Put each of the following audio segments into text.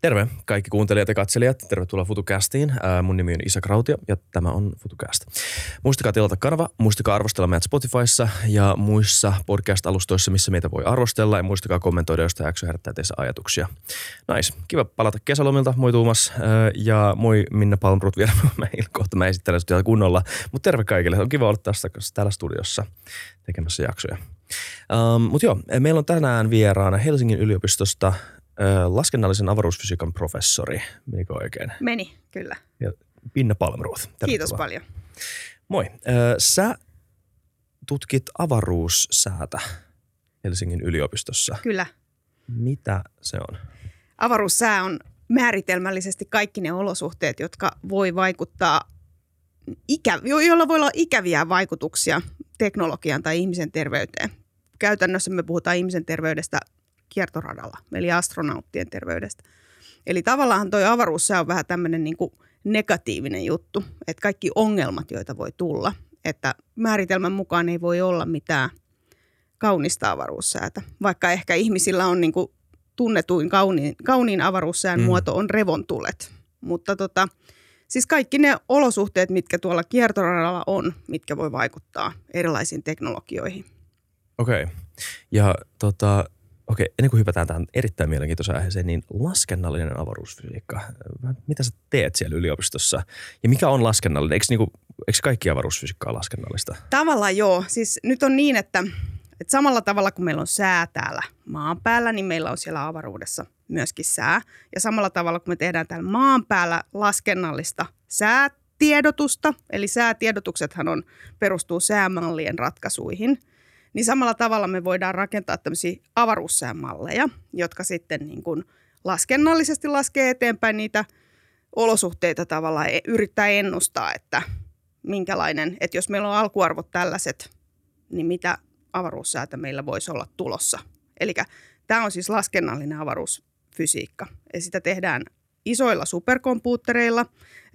Terve kaikki kuuntelijat ja katselijat. Tervetuloa FutuCastiin. Mun nimi on Isa Krautio ja tämä on FutuCast. Muistakaa tilata kanava, muistakaa arvostella meidät Spotifyssa ja muissa podcast-alustoissa, missä meitä voi arvostella. Ja muistakaa kommentoida, jos tämä herättää teissä ajatuksia. Nice. Kiva palata kesälomilta. Moi Tuumas ja moi Minna Palmbrut vielä. Mä kohta mä esittelen sitä kunnolla. Mutta terve kaikille. On kiva olla tässä täällä studiossa tekemässä jaksoja. Um, Mutta joo, meillä on tänään vieraana Helsingin yliopistosta laskennallisen avaruusfysiikan professori. Menikö oikein? Meni, kyllä. Ja Pinna. Tervetuloa. Kiitos paljon. Moi. Sä tutkit avaruussäätä Helsingin yliopistossa. Kyllä. Mitä se on? Avaruussää on määritelmällisesti kaikki ne olosuhteet, jotka voi vaikuttaa, ikä, joilla voi olla ikäviä vaikutuksia teknologian tai ihmisen terveyteen. Käytännössä me puhutaan ihmisen terveydestä kiertoradalla, eli astronauttien terveydestä. Eli tavallaan toi avaruus on vähän tämmöinen niin negatiivinen juttu, että kaikki ongelmat, joita voi tulla, että määritelmän mukaan ei voi olla mitään kaunista avaruussäätä, vaikka ehkä ihmisillä on niin kuin tunnetuin kauniin, kauniin avaruussään mm. muoto on revontulet. Mutta tota, siis kaikki ne olosuhteet, mitkä tuolla kiertoradalla on, mitkä voi vaikuttaa erilaisiin teknologioihin. Okei. Okay. Ja tota, Okei, ennen kuin hypätään tähän erittäin mielenkiintoiseen aiheeseen, niin laskennallinen avaruusfysiikka. Mitä sä teet siellä yliopistossa? Ja mikä on laskennallinen? Eikö, niinku, eikö kaikki avaruusfysiikka ole laskennallista? Tavallaan joo. Siis nyt on niin, että, että samalla tavalla kuin meillä on sää täällä maan päällä, niin meillä on siellä avaruudessa myöskin sää. Ja samalla tavalla kuin me tehdään täällä maan päällä laskennallista säätiedotusta, eli säätiedotuksethan on, perustuu säämallien ratkaisuihin – niin samalla tavalla me voidaan rakentaa tämmöisiä avaruussäämalleja, jotka sitten niin kuin laskennallisesti laskee eteenpäin niitä olosuhteita tavallaan e, yrittää ennustaa, että minkälainen, että jos meillä on alkuarvot tällaiset, niin mitä avaruussäätä meillä voisi olla tulossa. Eli tämä on siis laskennallinen avaruusfysiikka. Ja sitä tehdään isoilla superkompuuttereilla.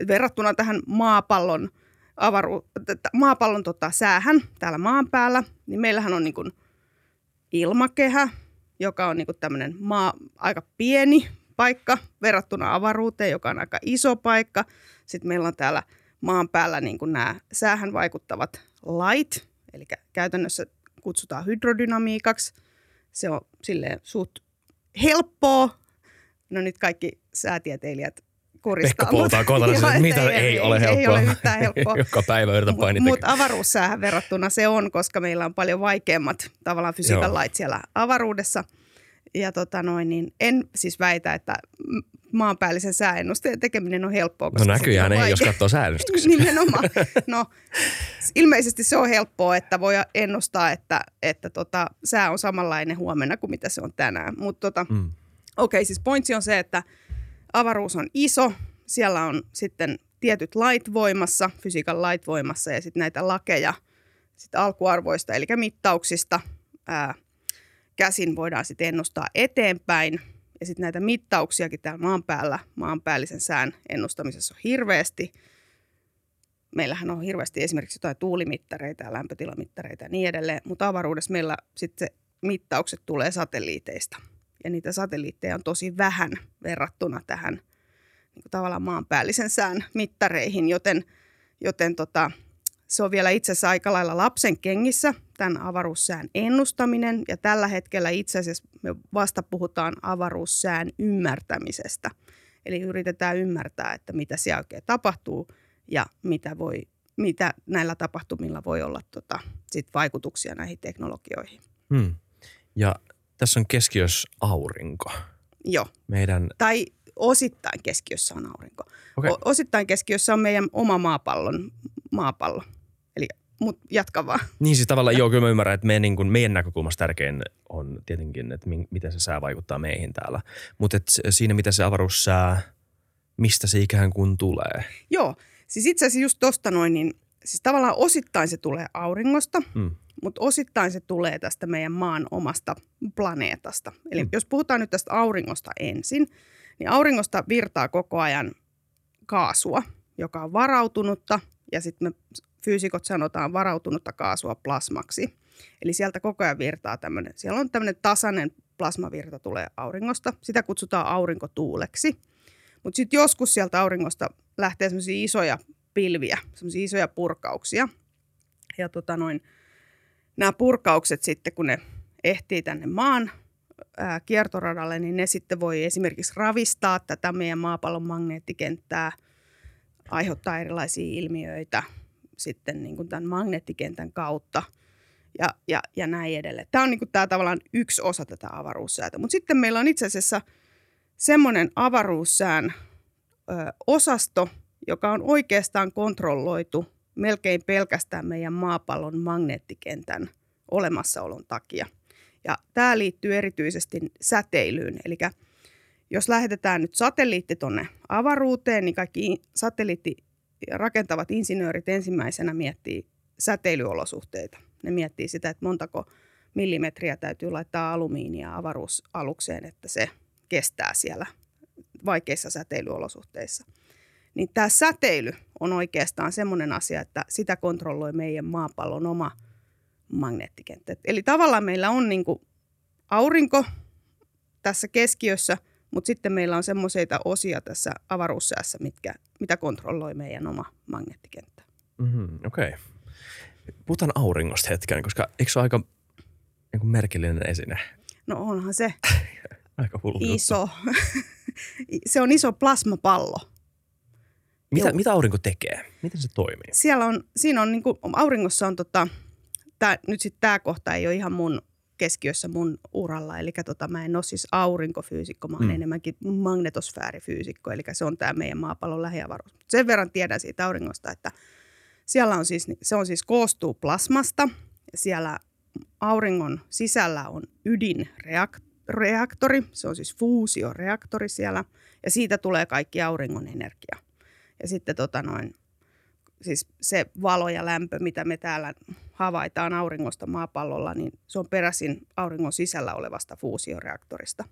verrattuna tähän maapallon – avaru, maapallon tota, säähän täällä maan päällä, niin meillähän on niin kuin ilmakehä, joka on niin kuin tämmöinen maa, aika pieni paikka verrattuna avaruuteen, joka on aika iso paikka. Sitten meillä on täällä maan päällä niin kuin nämä säähän vaikuttavat lait, eli käytännössä kutsutaan hydrodynamiikaksi. Se on silleen suht helppoa. No nyt kaikki säätieteilijät kuristaa. Pekka puhutaan kotona, että mitä ei, ei, ole helppoa. Ei ole yhtään helppoa. Joka päivä yritän painita. Mutta avaruussäähän verrattuna se on, koska meillä on paljon vaikeammat tavallaan fysiikan lait siellä avaruudessa. Ja tota noin, niin en siis väitä, että maanpäällisen sääennusteen tekeminen on helppoa. No näkyjään ei, jos katsoo sääennustyksiä. Nimenomaan. No ilmeisesti se on helppoa, että voi ennustaa, että, että tota, sää on samanlainen huomenna kuin mitä se on tänään. Mutta tota, mm. okei, okay, siis pointsi on se, että – avaruus on iso, siellä on sitten tietyt lait voimassa, fysiikan lait voimassa ja sitten näitä lakeja sit alkuarvoista, eli mittauksista ää, käsin voidaan sitten ennustaa eteenpäin. Ja sitten näitä mittauksiakin täällä maan päällä, maanpäällisen sään ennustamisessa on hirveästi. Meillähän on hirveästi esimerkiksi jotain tuulimittareita ja lämpötilamittareita ja niin edelleen, mutta avaruudessa meillä sitten se mittaukset tulee satelliiteista – ja niitä satelliitteja on tosi vähän verrattuna tähän niin kuin tavallaan maanpäällisen sään mittareihin, joten, joten tota, se on vielä itse asiassa aika lailla lapsen kengissä, tämän avaruussään ennustaminen. Ja tällä hetkellä itse asiassa me vasta puhutaan avaruussään ymmärtämisestä. Eli yritetään ymmärtää, että mitä siellä oikein tapahtuu ja mitä, voi, mitä näillä tapahtumilla voi olla tota, sit vaikutuksia näihin teknologioihin. Hmm. Ja tässä on keskiössä aurinko. Joo. Meidän... Tai osittain keskiössä on aurinko. Okay. O- osittain keskiössä on meidän oma maapallon maapallo. Eli mut jatka vaan. Niin siis tavallaan, joo, kyllä mä ymmärrän, että meidän, niin kuin, meidän näkökulmasta tärkein on tietenkin, että mi- miten se sää vaikuttaa meihin täällä. Mutta siinä, mitä se avaruussää, mistä se ikään kuin tulee. Joo, siis itse asiassa just tosta noin, niin siis tavallaan osittain se tulee auringosta, mm mutta osittain se tulee tästä meidän maan omasta planeetasta. Eli mm. jos puhutaan nyt tästä auringosta ensin, niin auringosta virtaa koko ajan kaasua, joka on varautunutta, ja sitten me fyysikot sanotaan varautunutta kaasua plasmaksi. Eli sieltä koko ajan virtaa tämmöinen, siellä on tämmöinen tasainen plasmavirta tulee auringosta. Sitä kutsutaan aurinkotuuleksi. Mutta sitten joskus sieltä auringosta lähtee semmoisia isoja pilviä, semmoisia isoja purkauksia. Ja tota noin, nämä purkaukset sitten, kun ne ehtii tänne maan ää, kiertoradalle, niin ne sitten voi esimerkiksi ravistaa tätä meidän maapallon magneettikenttää, aiheuttaa erilaisia ilmiöitä sitten niin kuin tämän magneettikentän kautta ja, ja, ja näin edelleen. Tämä on niin kuin tämä tavallaan yksi osa tätä avaruussäätä. Mutta sitten meillä on itse asiassa semmoinen avaruussään ö, osasto, joka on oikeastaan kontrolloitu melkein pelkästään meidän maapallon magneettikentän olemassaolon takia. Ja tämä liittyy erityisesti säteilyyn. Eli jos lähetetään nyt satelliitti tuonne avaruuteen, niin kaikki satelliitti rakentavat insinöörit ensimmäisenä miettii säteilyolosuhteita. Ne miettii sitä, että montako millimetriä täytyy laittaa alumiinia avaruusalukseen, että se kestää siellä vaikeissa säteilyolosuhteissa. Niin tämä säteily on oikeastaan semmoinen asia, että sitä kontrolloi meidän maapallon oma magneettikenttä. Eli tavallaan meillä on niin kuin aurinko tässä keskiössä, mutta sitten meillä on semmoisia osia tässä avaruussäässä, mitkä, mitä kontrolloi meidän oma magneettikenttä. Mm-hmm, Okei. Okay. Puhutaan auringosta hetken, koska eikö se ole aika niin merkillinen esine? No onhan se aika hullu iso. se on iso plasmapallo. Mitä, mitä aurinko tekee? Miten se toimii? Siellä on, siinä on niin kuin, auringossa on tota, tää, nyt sitten tämä kohta ei ole ihan mun keskiössä mun uralla. Eli tota, mä en ole siis aurinkofyysikko, mä oon mm. enemmänkin magnetosfäärifyysikko. Eli se on tämä meidän maapallon lähiavaruus. Sen verran tiedän siitä auringosta, että siellä on siis, se on siis koostuu plasmasta. Siellä auringon sisällä on ydinreaktori, se on siis fuusioreaktori siellä, ja siitä tulee kaikki auringon energia. Ja sitten tota noin, siis se valo ja lämpö, mitä me täällä havaitaan auringosta maapallolla, niin se on peräisin auringon sisällä olevasta fuusioreaktorista.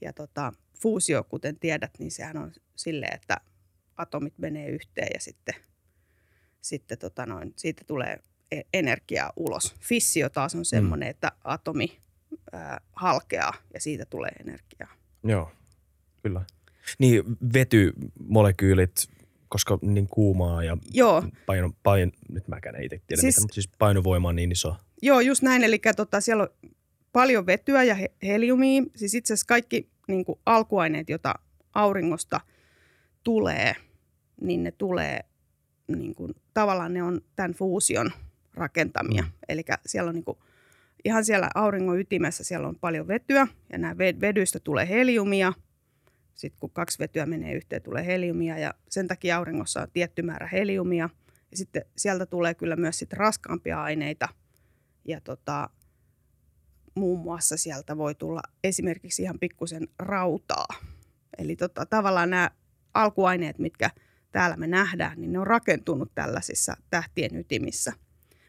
Ja tota, fuusio, kuten tiedät, niin sehän on sille, että atomit menee yhteen ja sitten, sitten tota noin, siitä tulee e-, energiaa ulos. Fissio taas on semmoinen, mm. että atomi ää, halkeaa ja siitä tulee energiaa. Joo, kyllä. Niin vetymolekyylit koska niin kuumaa ja Joo. Paino, paino, nyt mäkään itse tiedä siis, mitä, mutta siis painovoima on niin iso. Joo, just näin. Eli tota, siellä on paljon vetyä ja heliumia. Siis itse asiassa kaikki niin kuin alkuaineet, joita auringosta tulee, niin ne tulee niin kuin, tavallaan ne on tämän fuusion rakentamia. Mm. Eli siellä on niin kuin, ihan siellä auringon ytimessä siellä on paljon vetyä ja nämä vedyistä tulee heliumia – sitten kun kaksi vetyä menee yhteen, tulee heliumia ja sen takia auringossa on tietty määrä heliumia. Ja sitten sieltä tulee kyllä myös sit raskaampia aineita ja tota, muun muassa sieltä voi tulla esimerkiksi ihan pikkusen rautaa. Eli tota, tavallaan nämä alkuaineet, mitkä täällä me nähdään, niin ne on rakentunut tällaisissa tähtien ytimissä.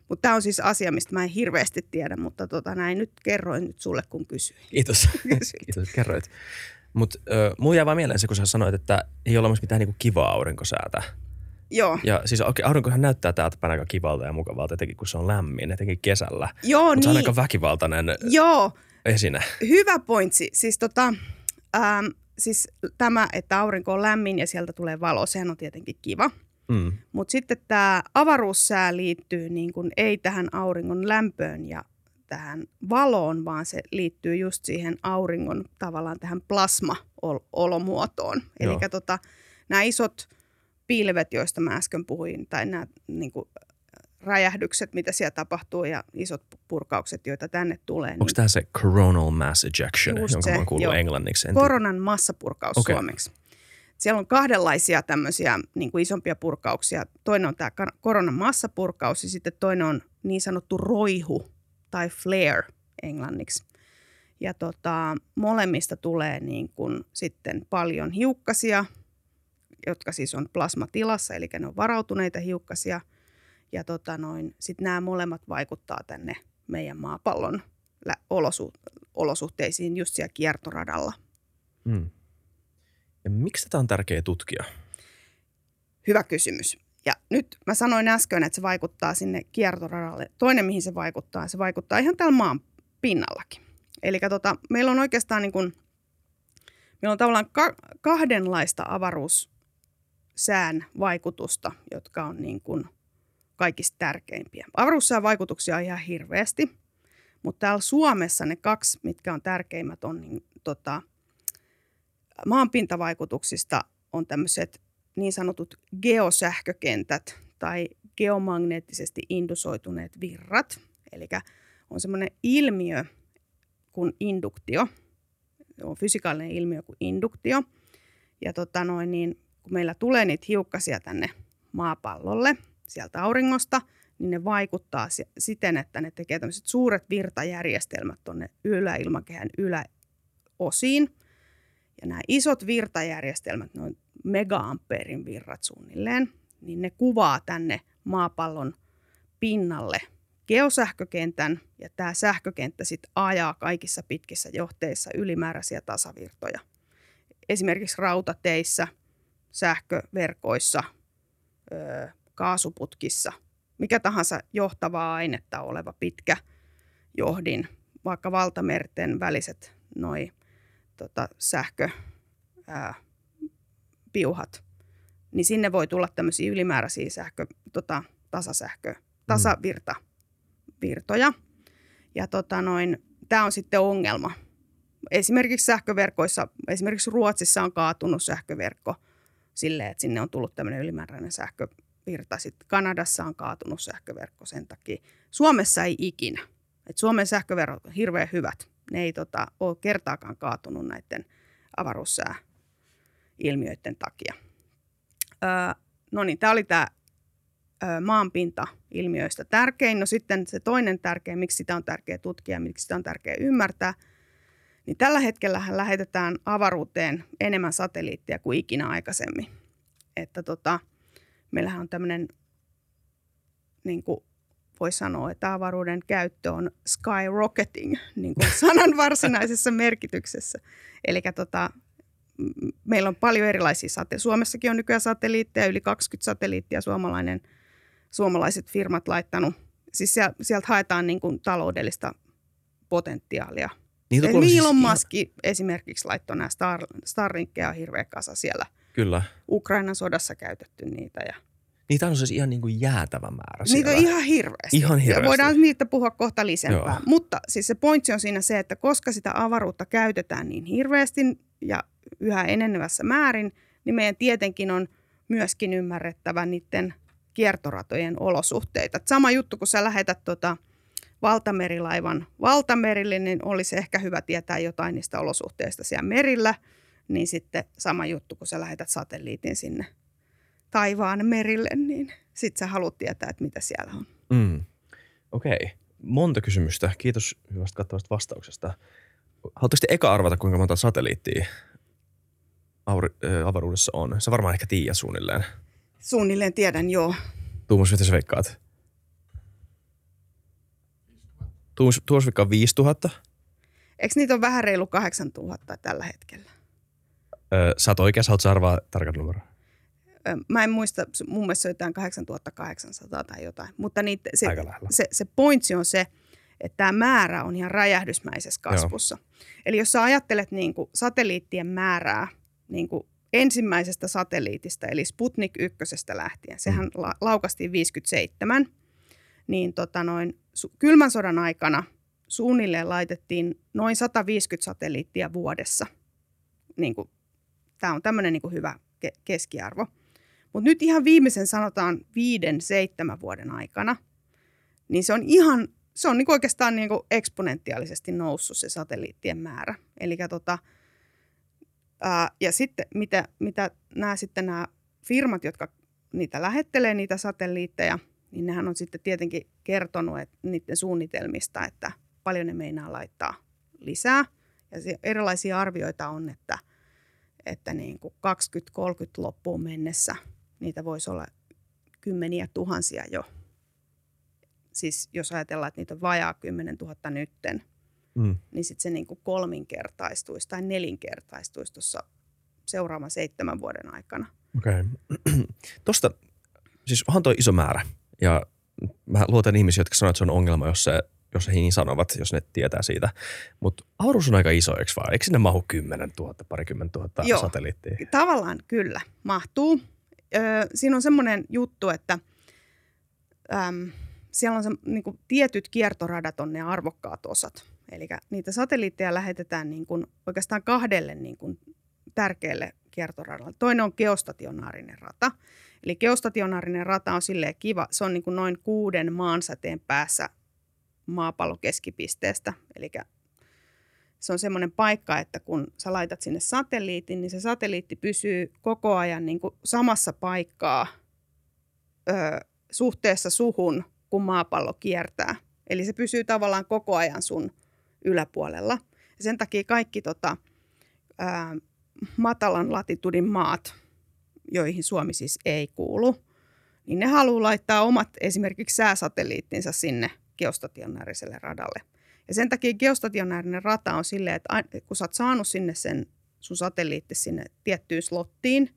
Mutta tämä on siis asia, mistä mä en hirveästi tiedä, mutta tota, näin nyt kerroin nyt sulle, kun kysyin. Kiitos. Kiitos, kerroit. Mutta mun jää vaan mieleen se, kun sä sanoit, että ei ole olemassa mitään niinku kivaa aurinkosäätä. Joo. Ja siis okay, aurinkohan näyttää täältä päin aika kivalta ja mukavalta, etenkin kun se on lämmin, etenkin kesällä. Joo, Mutta niin. se on aika väkivaltainen Joo. esine. Hyvä pointsi. Siis, tota, ähm, siis tämä, että aurinko on lämmin ja sieltä tulee valo, sehän on tietenkin kiva. Mm. Mutta sitten tämä avaruussää liittyy niin kun ei tähän auringon lämpöön ja tähän valoon, vaan se liittyy just siihen auringon tavallaan tähän plasma-olomuotoon. Eli tota, nämä isot pilvet, joista mä äsken puhuin, tai nämä niin kuin, räjähdykset, mitä siellä tapahtuu ja isot purkaukset, joita tänne tulee. Onko niin, tämä se coronal mass ejection, jonka se, mä kuullut englanniksi? Koronan massapurkaus okay. suomeksi. Siellä on kahdenlaisia tämmöisiä niin kuin isompia purkauksia. Toinen on tämä koronan massapurkaus ja sitten toinen on niin sanottu roihu tai flare englanniksi. Ja tota, molemmista tulee niin kuin sitten paljon hiukkasia, jotka siis on plasmatilassa, eli ne on varautuneita hiukkasia. Ja tota noin, sitten nämä molemmat vaikuttaa tänne meidän maapallon olosu- olosuhteisiin just siellä kiertoradalla. Hmm. Ja miksi tätä on tärkeää tutkia? Hyvä kysymys. Ja nyt mä sanoin äsken, että se vaikuttaa sinne kiertoradalle. Toinen, mihin se vaikuttaa, se vaikuttaa ihan täällä maan pinnallakin. Eli tota, meillä on oikeastaan niin kuin, meillä on tavallaan ka- kahdenlaista avaruussään vaikutusta, jotka on niin kuin kaikista tärkeimpiä. Avaruussään vaikutuksia on ihan hirveästi, mutta täällä Suomessa ne kaksi, mitkä on tärkeimmät, on niin, tota, maanpintavaikutuksista on tämmöiset niin sanotut geosähkökentät tai geomagneettisesti indusoituneet virrat. Eli on semmoinen ilmiö kuin induktio, on fysikaalinen ilmiö kuin induktio. Ja tota noin, niin, kun meillä tulee niitä hiukkasia tänne maapallolle sieltä auringosta, niin ne vaikuttaa siten, että ne tekee tämmöiset suuret virtajärjestelmät tuonne yläilmakehän yläosiin – ja nämä isot virtajärjestelmät, noin megaampeerin virrat suunnilleen, niin ne kuvaa tänne maapallon pinnalle geosähkökentän ja tämä sähkökenttä sitten ajaa kaikissa pitkissä johteissa ylimääräisiä tasavirtoja. Esimerkiksi rautateissä, sähköverkoissa, kaasuputkissa, mikä tahansa johtavaa ainetta oleva pitkä johdin, vaikka valtamerten väliset noin tota, sähkö, ää, piuhat, niin sinne voi tulla tämmöisiä ylimääräisiä sähkö, tota, tasasähkö, tasavirta, virtoja. Ja tota noin, tämä on sitten ongelma. Esimerkiksi sähköverkoissa, esimerkiksi Ruotsissa on kaatunut sähköverkko silleen, että sinne on tullut tämmöinen ylimääräinen sähkövirta. Sitten Kanadassa on kaatunut sähköverkko sen takia. Suomessa ei ikinä. Et Suomen sähköverkot on hirveän hyvät ne ei tota, ole kertaakaan kaatunut näiden avaruussääilmiöiden takia. No niin, tämä oli tämä maanpinta ilmiöistä tärkein. No sitten se toinen tärkein, miksi sitä on tärkeää tutkia, miksi sitä on tärkeää ymmärtää, niin tällä hetkellä lähetetään avaruuteen enemmän satelliitteja kuin ikinä aikaisemmin. Että tota, meillähän on tämmöinen niin kuin voi sanoa, että avaruuden käyttö on skyrocketing niin kuin sanan varsinaisessa merkityksessä. Eli tota, meillä on paljon erilaisia satelliitteja. Suomessakin on nykyään satelliitteja, yli 20 satelliittia suomalainen, suomalaiset firmat laittanut. Siis sieltä haetaan niin kuin taloudellista potentiaalia. Niitä Elon siis Musk ihan... esimerkiksi laittoi nämä Star, Starlinkkeja hirveä kasa siellä. Kyllä. Ukrainan sodassa käytetty niitä ja – Niitä on siis ihan niin kuin jäätävä määrä Niitä siellä. on ihan hirveästi. Ihan hirveästi. Ja voidaan niitä puhua kohta lisempää. Joo. Mutta siis se pointsi on siinä se, että koska sitä avaruutta käytetään niin hirveästi ja yhä enenevässä määrin, niin meidän tietenkin on myöskin ymmärrettävä niiden kiertoratojen olosuhteita. Et sama juttu, kun sä lähetät tota valtamerilaivan valtamerille, niin olisi ehkä hyvä tietää jotain niistä olosuhteista siellä merillä. Niin sitten sama juttu, kun sä lähetät satelliitin sinne taivaan merille, niin sit sä haluat tietää, että mitä siellä on. Mm. Okei. Okay. Monta kysymystä. Kiitos hyvästä kattavasta vastauksesta. Haluatteko te eka arvata, kuinka monta satelliittia aur- äh, avaruudessa on? Sä varmaan ehkä tiedät suunnilleen. Suunnilleen tiedän, joo. Tuomas, mitä sä veikkaat? Tuomas, Tuomas veikkaa 5000. Eikö niitä ole vähän reilu 8000 tällä hetkellä? Öö, sä oot oikeassa, haluatko arvaa tarkan numero? mä en muista, mun mielestä se on jotain 8800 tai jotain, mutta niitä, se, se, se pointsi on se, että tämä määrä on ihan räjähdysmäisessä kasvussa. Joo. Eli jos sä ajattelet niin kuin satelliittien määrää niin kuin ensimmäisestä satelliitista, eli Sputnik ykkösestä lähtien, sehän mm. la, laukastiin 57, niin tota noin, su, kylmän sodan aikana suunnilleen laitettiin noin 150 satelliittia vuodessa. Niin kuin, tämä on tämmöinen niin kuin hyvä ke- keskiarvo. Mutta nyt ihan viimeisen sanotaan viiden, seitsemän vuoden aikana, niin se on ihan, se on niin oikeastaan niin eksponentiaalisesti noussut se satelliittien määrä. Eli tota, ää, ja sitten mitä, mitä nämä sitten nämä firmat, jotka niitä lähettelee, niitä satelliitteja, niin nehän on sitten tietenkin kertonut että niiden suunnitelmista, että paljon ne meinaa laittaa lisää. Ja erilaisia arvioita on, että, että niin kuin 2030 loppuun mennessä – niitä voisi olla kymmeniä tuhansia jo. Siis jos ajatellaan, että niitä on vajaa 10 000 nytten, mm. niin sitten se niin kuin kolminkertaistuisi tai nelinkertaistuisi tuossa seuraavan seitsemän vuoden aikana. Okei. Okay. Tuosta, siis onhan tuo iso määrä ja mä luotan ihmisiä, jotka sanoo, että se on ongelma, jos se jos he niin sanovat, jos ne tietää siitä. Mutta avaruus on aika iso, eikö vaan? Eikö sinne mahu 10 000, parikymmentä tuhatta Joo, satelliittia? tavallaan kyllä mahtuu. Öö, siinä on semmoinen juttu, että äm, siellä on se, niin kuin, tietyt kiertoradat on ne arvokkaat osat. Eli niitä satelliitteja lähetetään niin kuin, oikeastaan kahdelle niin kuin, tärkeälle kiertoradalle. Toinen on geostationaarinen rata. Eli geostationaarinen rata on silleen kiva, se on niin kuin noin kuuden maansäteen päässä maapallon keskipisteestä. Eli se on semmoinen paikka, että kun sä laitat sinne satelliitin, niin se satelliitti pysyy koko ajan niin kuin samassa paikkaa ö, suhteessa suhun, kun maapallo kiertää. Eli se pysyy tavallaan koko ajan sun yläpuolella. Ja sen takia kaikki tota, ää, matalan latitudin maat, joihin Suomi siis ei kuulu, niin ne haluaa laittaa omat esimerkiksi sääsatelliittinsa sinne geostationaariselle radalle. Ja sen takia geostationaarinen rata on silleen, että kun sä oot saanut sinne sen sun satelliitti sinne tiettyyn slottiin,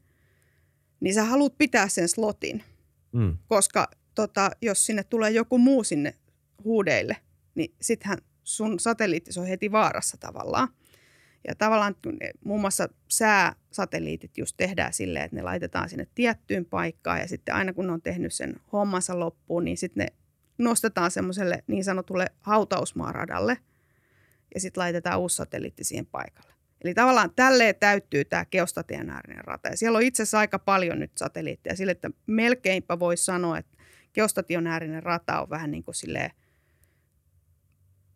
niin sä haluat pitää sen slotin. Mm. Koska tota, jos sinne tulee joku muu sinne huudeille, niin sittenhän sun satelliitti on heti vaarassa tavallaan. Ja tavallaan muun muassa sääsatelliitit just tehdään silleen, että ne laitetaan sinne tiettyyn paikkaan ja sitten aina kun ne on tehnyt sen hommansa loppuun, niin sitten ne nostetaan semmoiselle niin sanotulle hautausmaaradalle ja sitten laitetaan uusi satelliitti siihen paikalle. Eli tavallaan tälleen täyttyy tämä geostationaarinen rata. Ja siellä on itse asiassa aika paljon nyt satelliitteja sille, että melkeinpä voisi sanoa, että geostationaarinen rata on vähän niin kuin silleen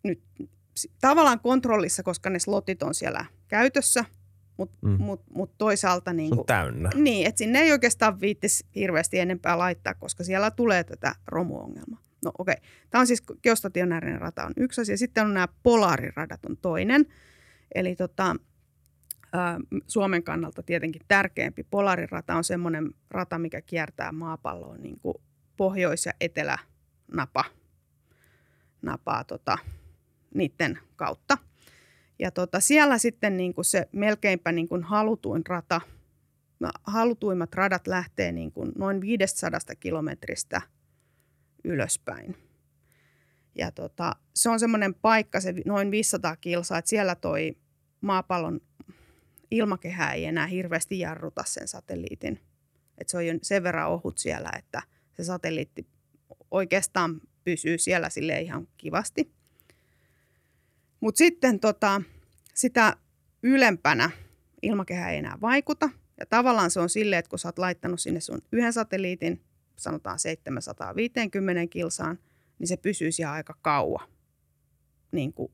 nyt tavallaan kontrollissa, koska ne slotit on siellä käytössä, mutta mm. mut, mut toisaalta... Niin kuin, täynnä. Niin, että sinne ei oikeastaan viittisi hirveästi enempää laittaa, koska siellä tulee tätä romuongelmaa. No okei, okay. tämä on siis geostationaarinen rata on yksi asia. Sitten on nämä polaariradat on toinen. Eli tota, Suomen kannalta tietenkin tärkeämpi polaarirata on semmoinen rata, mikä kiertää maapalloa niin kuin pohjois- ja etelänapa napaa tota, niiden kautta. Ja tota, siellä sitten niin kuin se melkeinpä niin kuin halutuin rata, no, halutuimmat radat lähtee niin kuin noin 500 kilometristä ylöspäin. Ja tota, se on semmoinen paikka, se noin 500 kilsaa, että siellä toi maapallon ilmakehä ei enää hirveästi jarruta sen satelliitin. Et se on jo sen verran ohut siellä, että se satelliitti oikeastaan pysyy siellä sille ihan kivasti. Mutta sitten tota, sitä ylempänä ilmakehä ei enää vaikuta. Ja tavallaan se on silleen, että kun sä oot laittanut sinne sun yhden satelliitin, sanotaan 750 kilsaan, niin se pysyy siellä aika kauan, niin kuin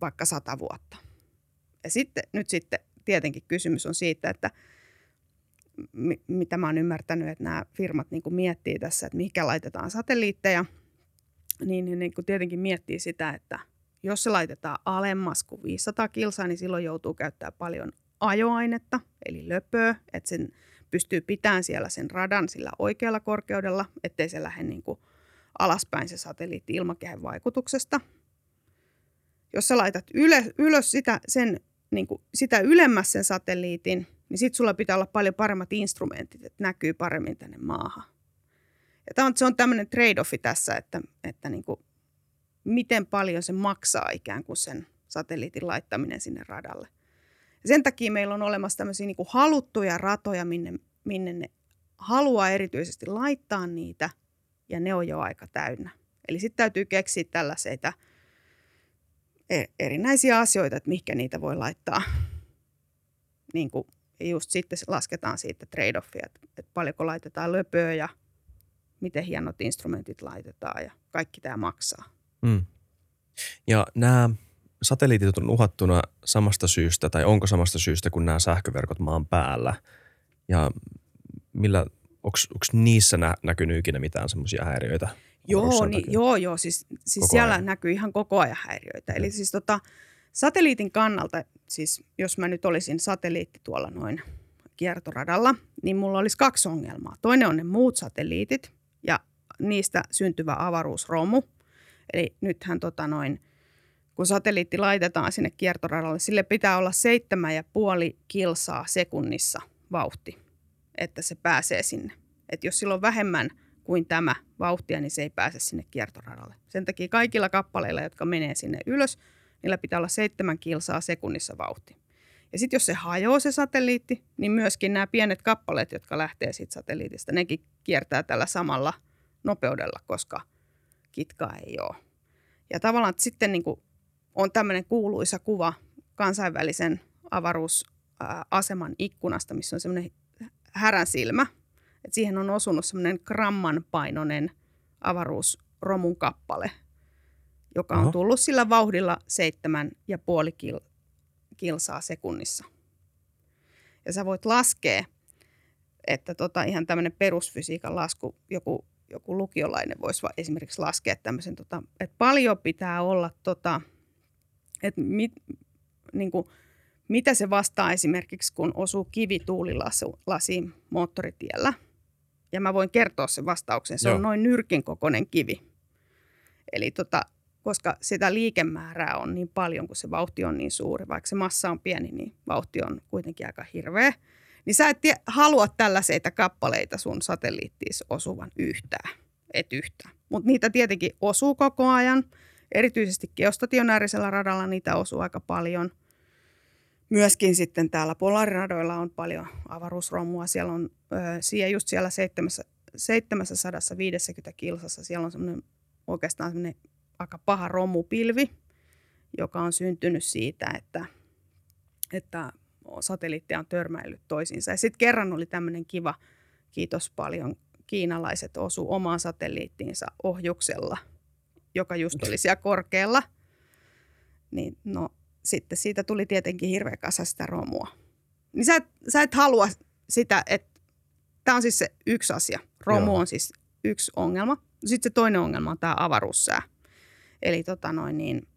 vaikka sata vuotta. Ja sitten, nyt sitten tietenkin kysymys on siitä, että mitä mä oon ymmärtänyt, että nämä firmat niin miettii tässä, että mikä laitetaan satelliitteja, niin ne niin tietenkin miettii sitä, että jos se laitetaan alemmas kuin 500 kilsaa, niin silloin joutuu käyttämään paljon ajoainetta, eli löpöä, että sen pystyy pitämään siellä sen radan sillä oikealla korkeudella, ettei se lähde niin kuin alaspäin se satelliitti ilmakehän vaikutuksesta. Jos sä laitat ylös, ylös sitä, sen, niin kuin, sitä ylemmäs sen satelliitin, niin sitten sulla pitää olla paljon paremmat instrumentit, että näkyy paremmin tänne maahan. Ja tämä on, se on tämmöinen trade-offi tässä, että, että niin kuin miten paljon se maksaa ikään kuin sen satelliitin laittaminen sinne radalle. Ja sen takia meillä on olemassa tämmöisiä niin kuin haluttuja ratoja, minne, minne ne haluaa erityisesti laittaa niitä, ja ne on jo aika täynnä. Eli sitten täytyy keksiä tällaisia e, erinäisiä asioita, että mihinkä niitä voi laittaa. Niin kuin, ja just sitten lasketaan siitä trade-offia, että, että paljonko laitetaan löpöä ja miten hienot instrumentit laitetaan ja kaikki tämä maksaa. Mm. Ja nämä satelliitit on uhattuna samasta syystä, tai onko samasta syystä kuin nämä sähköverkot maan päällä? Ja millä, onko niissä nä, näkynyt ikinä mitään semmoisia häiriöitä? Joo, niin, joo, joo, siis, siis siellä ajan. näkyy ihan koko ajan häiriöitä. Eli siis tota, satelliitin kannalta, siis jos mä nyt olisin satelliitti tuolla noin kiertoradalla, niin mulla olisi kaksi ongelmaa. Toinen on ne muut satelliitit ja niistä syntyvä avaruusromu – Eli nythän tota noin, kun satelliitti laitetaan sinne kiertoradalle, sille pitää olla seitsemän ja puoli kilsaa sekunnissa vauhti, että se pääsee sinne. Et jos sillä on vähemmän kuin tämä vauhtia, niin se ei pääse sinne kiertoradalle. Sen takia kaikilla kappaleilla, jotka menee sinne ylös, niillä pitää olla seitsemän kilsaa sekunnissa vauhti. Ja sitten jos se hajoaa se satelliitti, niin myöskin nämä pienet kappaleet, jotka lähtee siitä satelliitista, nekin kiertää tällä samalla nopeudella, koska kitkaa ei ole. Ja tavallaan sitten niin kuin on tämmöinen kuuluisa kuva kansainvälisen avaruusaseman ikkunasta, missä on semmoinen härän silmä. Et siihen on osunut semmoinen gramman painoinen avaruusromun kappale, joka on Oho. tullut sillä vauhdilla seitsemän ja puoli kil, kilsaa sekunnissa. Ja sä voit laskea, että tota, ihan tämmöinen perusfysiikan lasku, joku, joku lukiolainen voisi esimerkiksi laskea tämmöisen, tota, että paljon pitää olla, tota, että mit, niin kuin, mitä se vastaa esimerkiksi, kun osuu kivi tuulilasiin moottoritiellä. Ja mä voin kertoa sen vastauksen. Se Joo. on noin nyrkin kokoinen kivi. Eli tota, koska sitä liikemäärää on niin paljon, kun se vauhti on niin suuri. Vaikka se massa on pieni, niin vauhti on kuitenkin aika hirveä. Niin sä et halua tällaisia kappaleita sun satelliittiin osuvan yhtään. Et yhtään. Mutta niitä tietenkin osuu koko ajan. Erityisesti geostationäärisellä radalla niitä osuu aika paljon. Myöskin sitten täällä polariradoilla on paljon avaruusromua. Siellä on siellä just siellä 750 kilsassa, siellä on semmoinen oikeastaan semmoinen aika paha romupilvi, joka on syntynyt siitä, että, että satelliitteja on törmäillyt toisiinsa. Ja sitten kerran oli tämmöinen kiva, kiitos paljon, kiinalaiset osu omaan satelliittiinsa ohjuksella, joka just oli siellä korkealla. Niin no, sitten siitä tuli tietenkin hirveä kasa sitä romua. Niin sä et, sä et halua sitä, että tämä on siis se yksi asia. Romu Joo. on siis yksi ongelma. Sitten se toinen ongelma on tämä avaruussää. Eli tota noin, niin,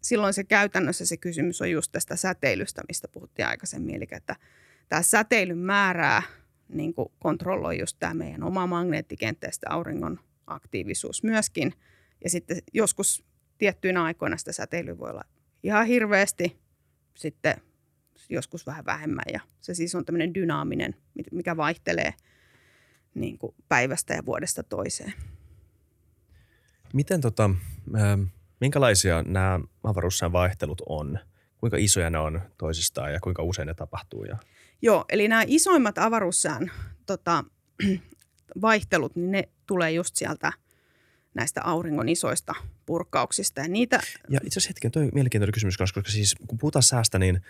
silloin se käytännössä se kysymys on just tästä säteilystä, mistä puhuttiin aikaisemmin. Eli että tämä säteilyn määrää niin kuin kontrolloi just tämä meidän oma magneettikenttä ja auringon aktiivisuus myöskin. Ja sitten joskus tiettyinä aikoina sitä säteilyä voi olla ihan hirveästi, sitten joskus vähän vähemmän. Ja se siis on tämmöinen dynaaminen, mikä vaihtelee niin kuin päivästä ja vuodesta toiseen. Miten tota, äh, minkälaisia nämä avaruussään vaihtelut on? Kuinka isoja ne on toisistaan ja kuinka usein ne tapahtuu? Ja... Joo, eli nämä isoimmat avaruussään tota, vaihtelut, niin ne tulee just sieltä näistä auringon isoista purkauksista. Ja, niitä... ja itse asiassa hetken, toi mielenkiintoinen kysymys, koska siis kun puhutaan säästä, niin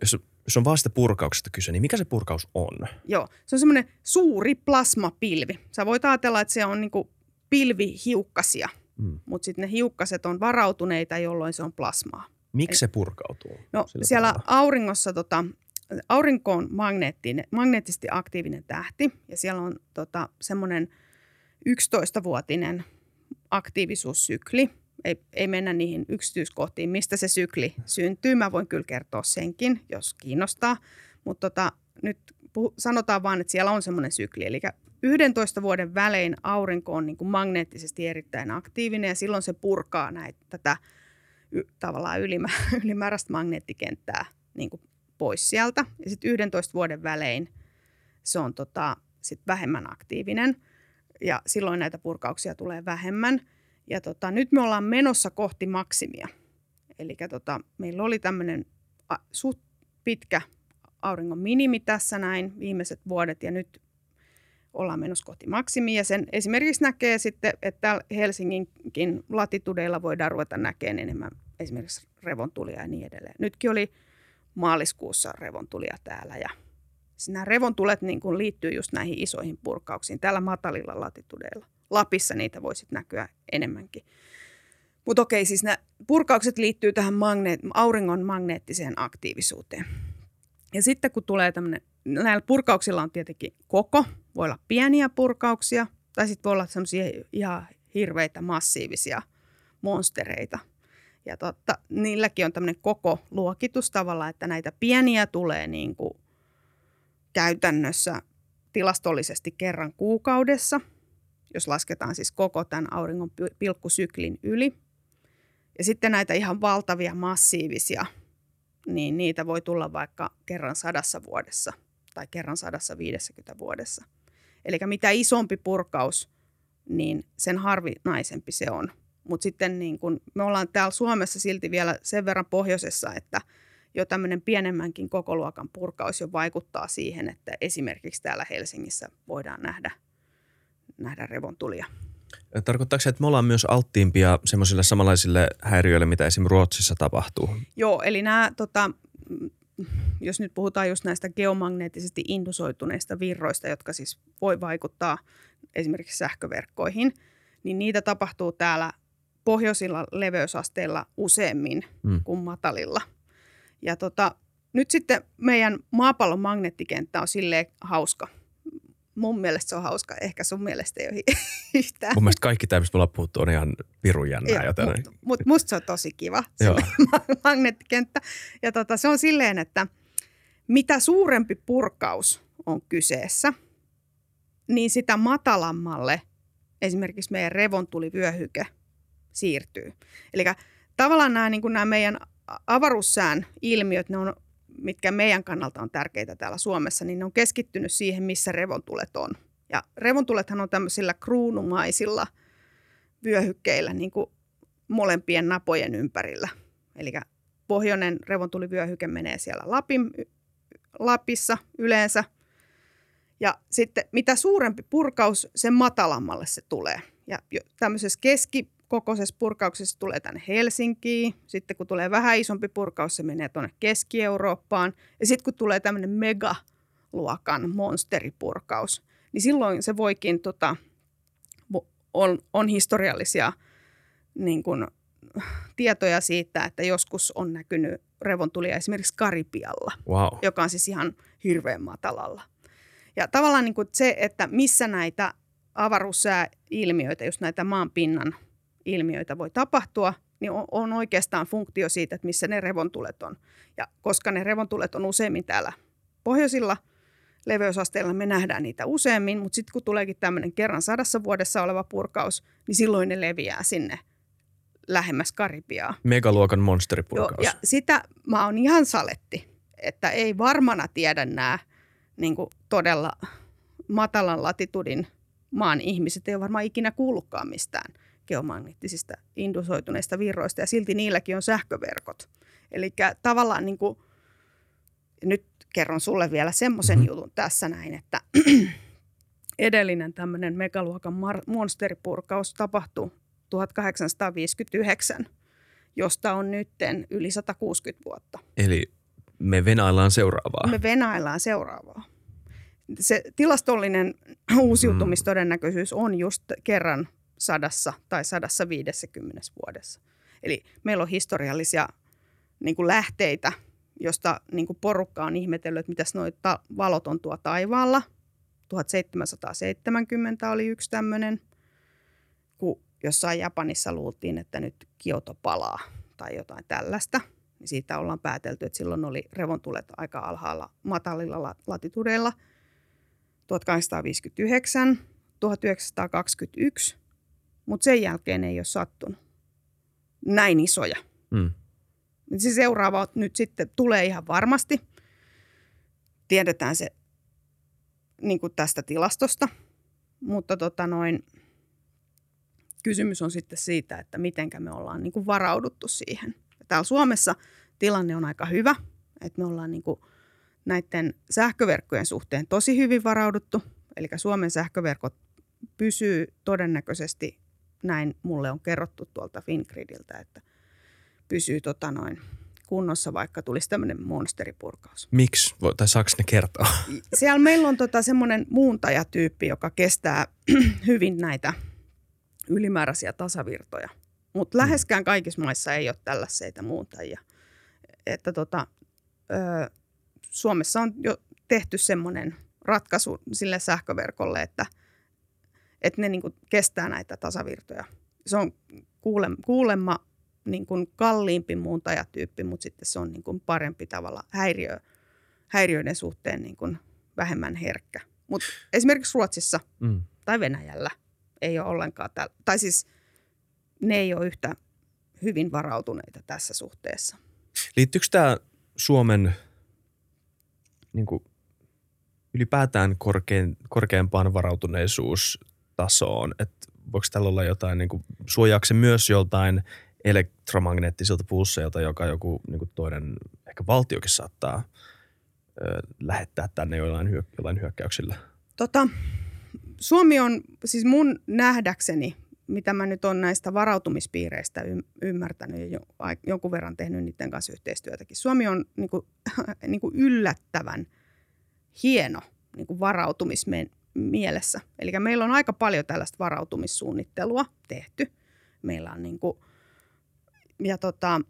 jos, jos on vaan sitä purkauksesta kyse, niin mikä se purkaus on? Joo, se on semmoinen suuri plasmapilvi. Sä voit ajatella, että se on niinku pilvihiukkasia, mm. mutta sitten ne hiukkaset on varautuneita, jolloin se on plasmaa. Miksi se purkautuu? No siellä tavalla? auringossa, tota, aurinko on magneettisesti aktiivinen tähti ja siellä on tota, semmoinen 11-vuotinen aktiivisuussykli. Ei, ei mennä niihin yksityiskohtiin, mistä se sykli syntyy. Mä voin kyllä kertoa senkin, jos kiinnostaa. Mutta tota, nyt puh- sanotaan vaan, että siellä on semmoinen sykli. Eli 11 vuoden välein aurinko on niin kuin magneettisesti erittäin aktiivinen ja silloin se purkaa näitä, tätä y, tavallaan ylimä, ylimääräistä magneettikenttää niin kuin pois sieltä. Ja sitten 11 vuoden välein se on tota, sit vähemmän aktiivinen ja silloin näitä purkauksia tulee vähemmän. Ja tota, nyt me ollaan menossa kohti maksimia. Eli tota, meillä oli tämmöinen suht pitkä auringon minimi tässä näin viimeiset vuodet ja nyt ollaan menossa kohti maksimia. Ja sen esimerkiksi näkee sitten, että Helsinginkin latitudeilla voidaan ruveta näkemään enemmän esimerkiksi revontulia ja niin edelleen. Nytkin oli maaliskuussa revontulia täällä ja nämä revontulet niin kuin liittyy just näihin isoihin purkauksiin täällä matalilla latitudeilla. Lapissa niitä voisi näkyä enemmänkin. Mutta okei, siis nämä purkaukset liittyy tähän magneet- auringon magneettiseen aktiivisuuteen. Ja sitten kun tulee tämmöinen, näillä purkauksilla on tietenkin koko, voi olla pieniä purkauksia, tai sitten voi olla semmoisia ihan hirveitä massiivisia monstereita. Ja totta, niilläkin on tämmöinen koko luokitus tavalla, että näitä pieniä tulee niin kuin käytännössä tilastollisesti kerran kuukaudessa, jos lasketaan siis koko tämän auringon pilkkusyklin yli. Ja sitten näitä ihan valtavia massiivisia, niin niitä voi tulla vaikka kerran sadassa vuodessa tai kerran sadassa viidessäkymmentä vuodessa. Eli mitä isompi purkaus, niin sen harvinaisempi se on. Mutta sitten niin kun me ollaan täällä Suomessa silti vielä sen verran pohjoisessa, että jo tämmöinen pienemmänkin kokoluokan purkaus jo vaikuttaa siihen, että esimerkiksi täällä Helsingissä voidaan nähdä, nähdä revontulia. Tarkoittaako se, että me ollaan myös alttiimpia semmoisille samanlaisille häiriöille, mitä esimerkiksi Ruotsissa tapahtuu? Joo, eli nämä, tota, jos nyt puhutaan just näistä geomagneettisesti indusoituneista virroista, jotka siis voi vaikuttaa esimerkiksi sähköverkkoihin, niin niitä tapahtuu täällä pohjoisilla leveysasteilla useammin mm. kuin matalilla. Ja tota, nyt sitten meidän maapallon magneettikenttä on silleen hauska – mun mielestä se on hauska. Ehkä sun mielestä ei ole yhtään. Mun mielestä kaikki tämä, mistä me ollaan puhuttu, on ihan pirun jännää. Joo, Mutta mut musta se on tosi kiva, se magneettikenttä. Ja tota, se on silleen, että mitä suurempi purkaus on kyseessä, niin sitä matalammalle esimerkiksi meidän revontulivyöhyke siirtyy. Eli tavallaan nämä, niin nämä meidän avaruussään ilmiöt, ne on mitkä meidän kannalta on tärkeitä täällä Suomessa, niin ne on keskittynyt siihen, missä revontulet on. Ja revontulethan on tämmöisillä kruunumaisilla vyöhykkeillä niin kuin molempien napojen ympärillä. Eli pohjoinen revontulivyöhyke menee siellä Lapin, Lapissa yleensä. Ja sitten mitä suurempi purkaus, sen matalammalle se tulee. Ja tämmöisessä keski, kokoisessa purkauksessa tulee tänne Helsinkiin. Sitten kun tulee vähän isompi purkaus, se menee tuonne Keski-Eurooppaan. Ja sitten kun tulee tämmöinen megaluokan monsteripurkaus, niin silloin se voikin, tota, on, on historiallisia niin kun, tietoja siitä, että joskus on näkynyt revontulia esimerkiksi Karipialla, wow. joka on siis ihan hirveän matalalla. Ja tavallaan niin kuin se, että missä näitä avaruussääilmiöitä, just näitä maanpinnan ilmiöitä voi tapahtua, niin on, on oikeastaan funktio siitä, että missä ne revontulet on. Ja koska ne revontulet on useimmin täällä pohjoisilla leveysasteilla, me nähdään niitä useammin, mutta sitten kun tuleekin tämmöinen kerran sadassa vuodessa oleva purkaus, niin silloin ne leviää sinne lähemmäs Karibiaa. Megaluokan monsteripurkaus. Joo, ja sitä mä oon ihan saletti, että ei varmana tiedä nämä niin todella matalan latitudin maan ihmiset ei ole varmaan ikinä kuullutkaan mistään geomagneettisista indusoituneista virroista ja silti niilläkin on sähköverkot. Eli tavallaan niin kuin, nyt kerron sulle vielä semmoisen mm-hmm. jutun tässä näin, että edellinen tämmöinen megaluokan monsteripurkaus tapahtui 1859, josta on nytten yli 160 vuotta. Eli me venaillaan seuraavaa. Me venaillaan seuraavaa. Se tilastollinen uusiutumistodennäköisyys on just kerran sadassa tai sadassa viidessäkymmenessä vuodessa. Eli meillä on historiallisia niin kuin lähteitä, josta niin kuin porukka on ihmetellyt, että mitäs noita valot on tuo taivaalla. 1770 oli yksi tämmöinen, kun jossain Japanissa luultiin, että nyt Kioto palaa tai jotain tällaista. Niin siitä ollaan päätelty, että silloin oli revontulet aika alhaalla matalilla latitudeilla. 1859, 1921 mutta sen jälkeen ei ole sattunut näin isoja. Mm. Se seuraava nyt sitten tulee ihan varmasti. Tiedetään se niin kuin tästä tilastosta, mutta tota noin, kysymys on sitten siitä, että miten me ollaan niin kuin varauduttu siihen. Täällä Suomessa tilanne on aika hyvä, että me ollaan niin kuin näiden sähköverkkojen suhteen tosi hyvin varauduttu. Eli Suomen sähköverkot pysyy todennäköisesti näin mulle on kerrottu tuolta Fingridiltä, että pysyy tota noin kunnossa, vaikka tulisi tämmöinen monsteripurkaus. Miksi? Tai saako ne kertoa? Siellä meillä on tota semmoinen muuntajatyyppi, joka kestää hyvin näitä ylimääräisiä tasavirtoja. Mutta hmm. läheskään kaikissa maissa ei ole tällaisia muuntajia. Että tota, ö, Suomessa on jo tehty semmoinen ratkaisu sille sähköverkolle, että – että ne niin kuin kestää näitä tasavirtoja. Se on kuulemma, kuulemma niin kuin kalliimpi muuntajatyyppi, mutta sitten se on niin kuin parempi tavalla häiriö, häiriöiden suhteen niin kuin vähemmän herkkä. Mutta esimerkiksi Ruotsissa mm. tai Venäjällä ei ole ollenkaan, täl- tai siis ne ei ole yhtä hyvin varautuneita tässä suhteessa. Liittyykö tämä Suomen niin kuin ylipäätään korkein, korkeampaan varautuneisuus tasoon. Et voiko tällä olla jotain, niin kuin, suojaako myös joltain elektromagneettisilta pulsseilta, joka joku niin kuin toinen ehkä valtiokin saattaa ö, lähettää tänne jollain, hyö, jollain hyökkäyksillä? Tota, Suomi on, siis mun nähdäkseni, mitä mä nyt on näistä varautumispiireistä ymmärtänyt ja jo, jonkun verran tehnyt niiden kanssa yhteistyötäkin. Suomi on niin kuin, niin kuin yllättävän hieno niin kuin varautumismielessä. Eli meillä on aika paljon tällaista varautumissuunnittelua tehty. Meillä on niin kuin, ja, tota,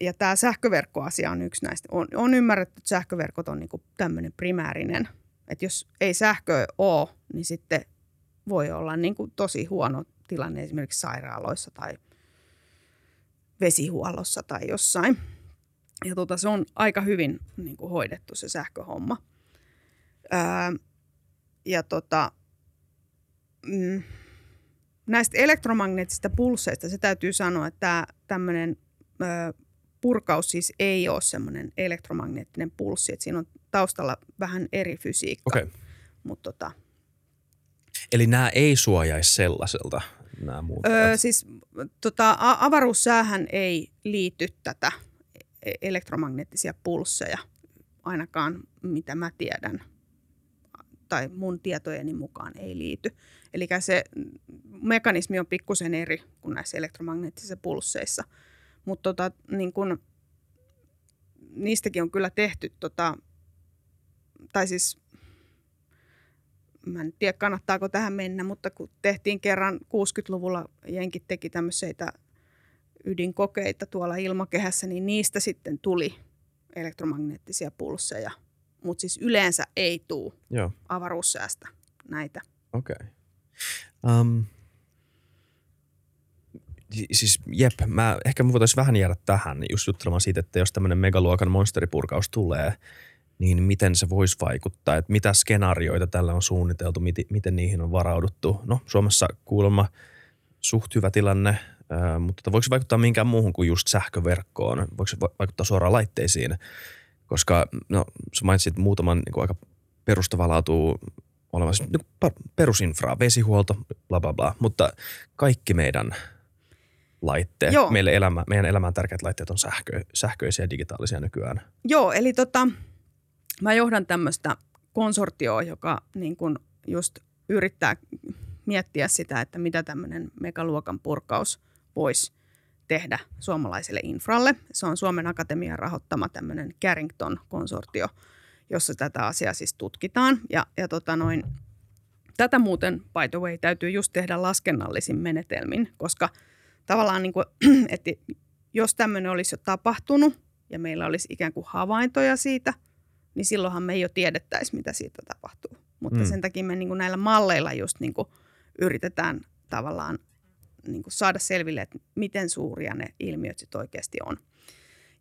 ja tämä sähköverkkoasia on yksi näistä. On, on ymmärretty, että sähköverkot on niin tämmöinen primäärinen. Että jos ei sähköä ole, niin sitten voi olla niin kuin tosi huono tilanne esimerkiksi sairaaloissa tai vesihuollossa tai jossain. Ja tota, se on aika hyvin niin kuin hoidettu se sähköhomma. Öö, ja tota, mm, näistä elektromagneettisista pulseista se täytyy sanoa, että tämmöinen purkaus siis ei ole semmoinen elektromagneettinen pulssi, että siinä on taustalla vähän eri fysiikka. Okay. Mut tota, Eli nämä ei suojaisi sellaiselta, nämä muut? Öö, siis tota, avaruussäähän ei liity tätä e-, elektromagneettisia pulsseja, ainakaan mitä mä tiedän tai mun tietojeni mukaan ei liity. Eli se mekanismi on pikkusen eri kuin näissä elektromagneettisissa pulsseissa. Mutta tota, niin kun, niistäkin on kyllä tehty, tota, tai siis mä en tiedä kannattaako tähän mennä, mutta kun tehtiin kerran 60-luvulla, jenkit teki tämmöisiä ydinkokeita tuolla ilmakehässä, niin niistä sitten tuli elektromagneettisia pulsseja. Mutta siis yleensä ei tule avaruussäästä näitä. Okei. Okay. Um, siis jep, mä, ehkä me voitaisiin vähän jäädä tähän just juttelemaan siitä, että jos tämmöinen megaluokan monsteripurkaus tulee, niin miten se voisi vaikuttaa, että mitä skenaarioita tällä on suunniteltu, miten, miten niihin on varauduttu. No Suomessa kuulemma suht hyvä tilanne, mutta tota, voiko se vaikuttaa minkään muuhun kuin just sähköverkkoon? Voiko se vaikuttaa suoraan laitteisiin? Koska no, sä mainitsit muutaman niin kuin aika perustavaa laatua olemassa niin perusinfraa, vesihuolto, bla bla bla, mutta kaikki meidän laitteet, Joo. meille elämä, meidän elämään tärkeät laitteet on sähkö, sähköisiä ja digitaalisia nykyään. Joo, eli tota, mä johdan tämmöistä konsortioa, joka niin kun just yrittää miettiä sitä, että mitä tämmöinen megaluokan purkaus voisi tehdä suomalaiselle infralle. Se on Suomen Akatemian rahoittama tämmöinen Carrington-konsortio, jossa tätä asiaa siis tutkitaan. Ja, ja tota noin, tätä muuten, by the way, täytyy just tehdä laskennallisin menetelmin, koska tavallaan niin kuin, että jos tämmöinen olisi jo tapahtunut ja meillä olisi ikään kuin havaintoja siitä – niin silloinhan me ei jo tiedettäisi, mitä siitä tapahtuu. Mutta mm. sen takia me niin kuin näillä malleilla just niin kuin yritetään tavallaan niin kuin saada selville, että miten suuria ne ilmiöt sitten oikeasti on.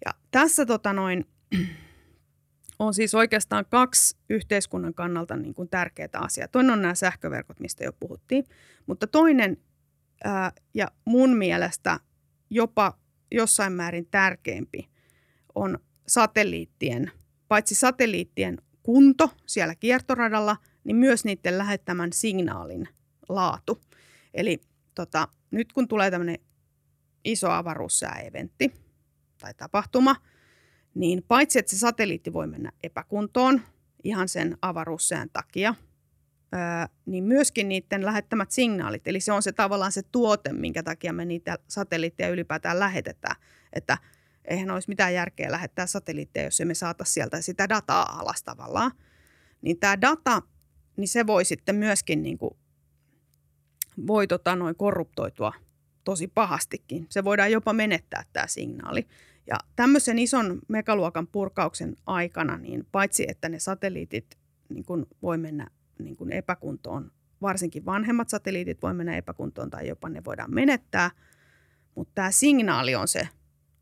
Ja tässä tota noin, on siis oikeastaan kaksi yhteiskunnan kannalta niin kuin tärkeää asiaa. Toinen on nämä sähköverkot, mistä jo puhuttiin, mutta toinen ää, ja mun mielestä jopa jossain määrin tärkeämpi on satelliittien – paitsi satelliittien kunto siellä kiertoradalla, niin myös niiden lähettämän signaalin laatu. Eli tota, nyt kun tulee tämmöinen iso avaruussääeventti tai tapahtuma, niin paitsi että se satelliitti voi mennä epäkuntoon ihan sen avaruussään takia, ää, niin myöskin niiden lähettämät signaalit, eli se on se tavallaan se tuote, minkä takia me niitä satelliitteja ylipäätään lähetetään, että – eihän olisi mitään järkeä lähettää satelliitteja, jos emme saata sieltä sitä dataa alas tavallaan. Niin tämä data, niin se voi sitten myöskin niin kuin, voi tota noin korruptoitua tosi pahastikin. Se voidaan jopa menettää tämä signaali. Ja tämmöisen ison megaluokan purkauksen aikana, niin paitsi että ne satelliitit niin kuin voi mennä niin kuin epäkuntoon, varsinkin vanhemmat satelliitit voi mennä epäkuntoon tai jopa ne voidaan menettää, mutta tämä signaali on se,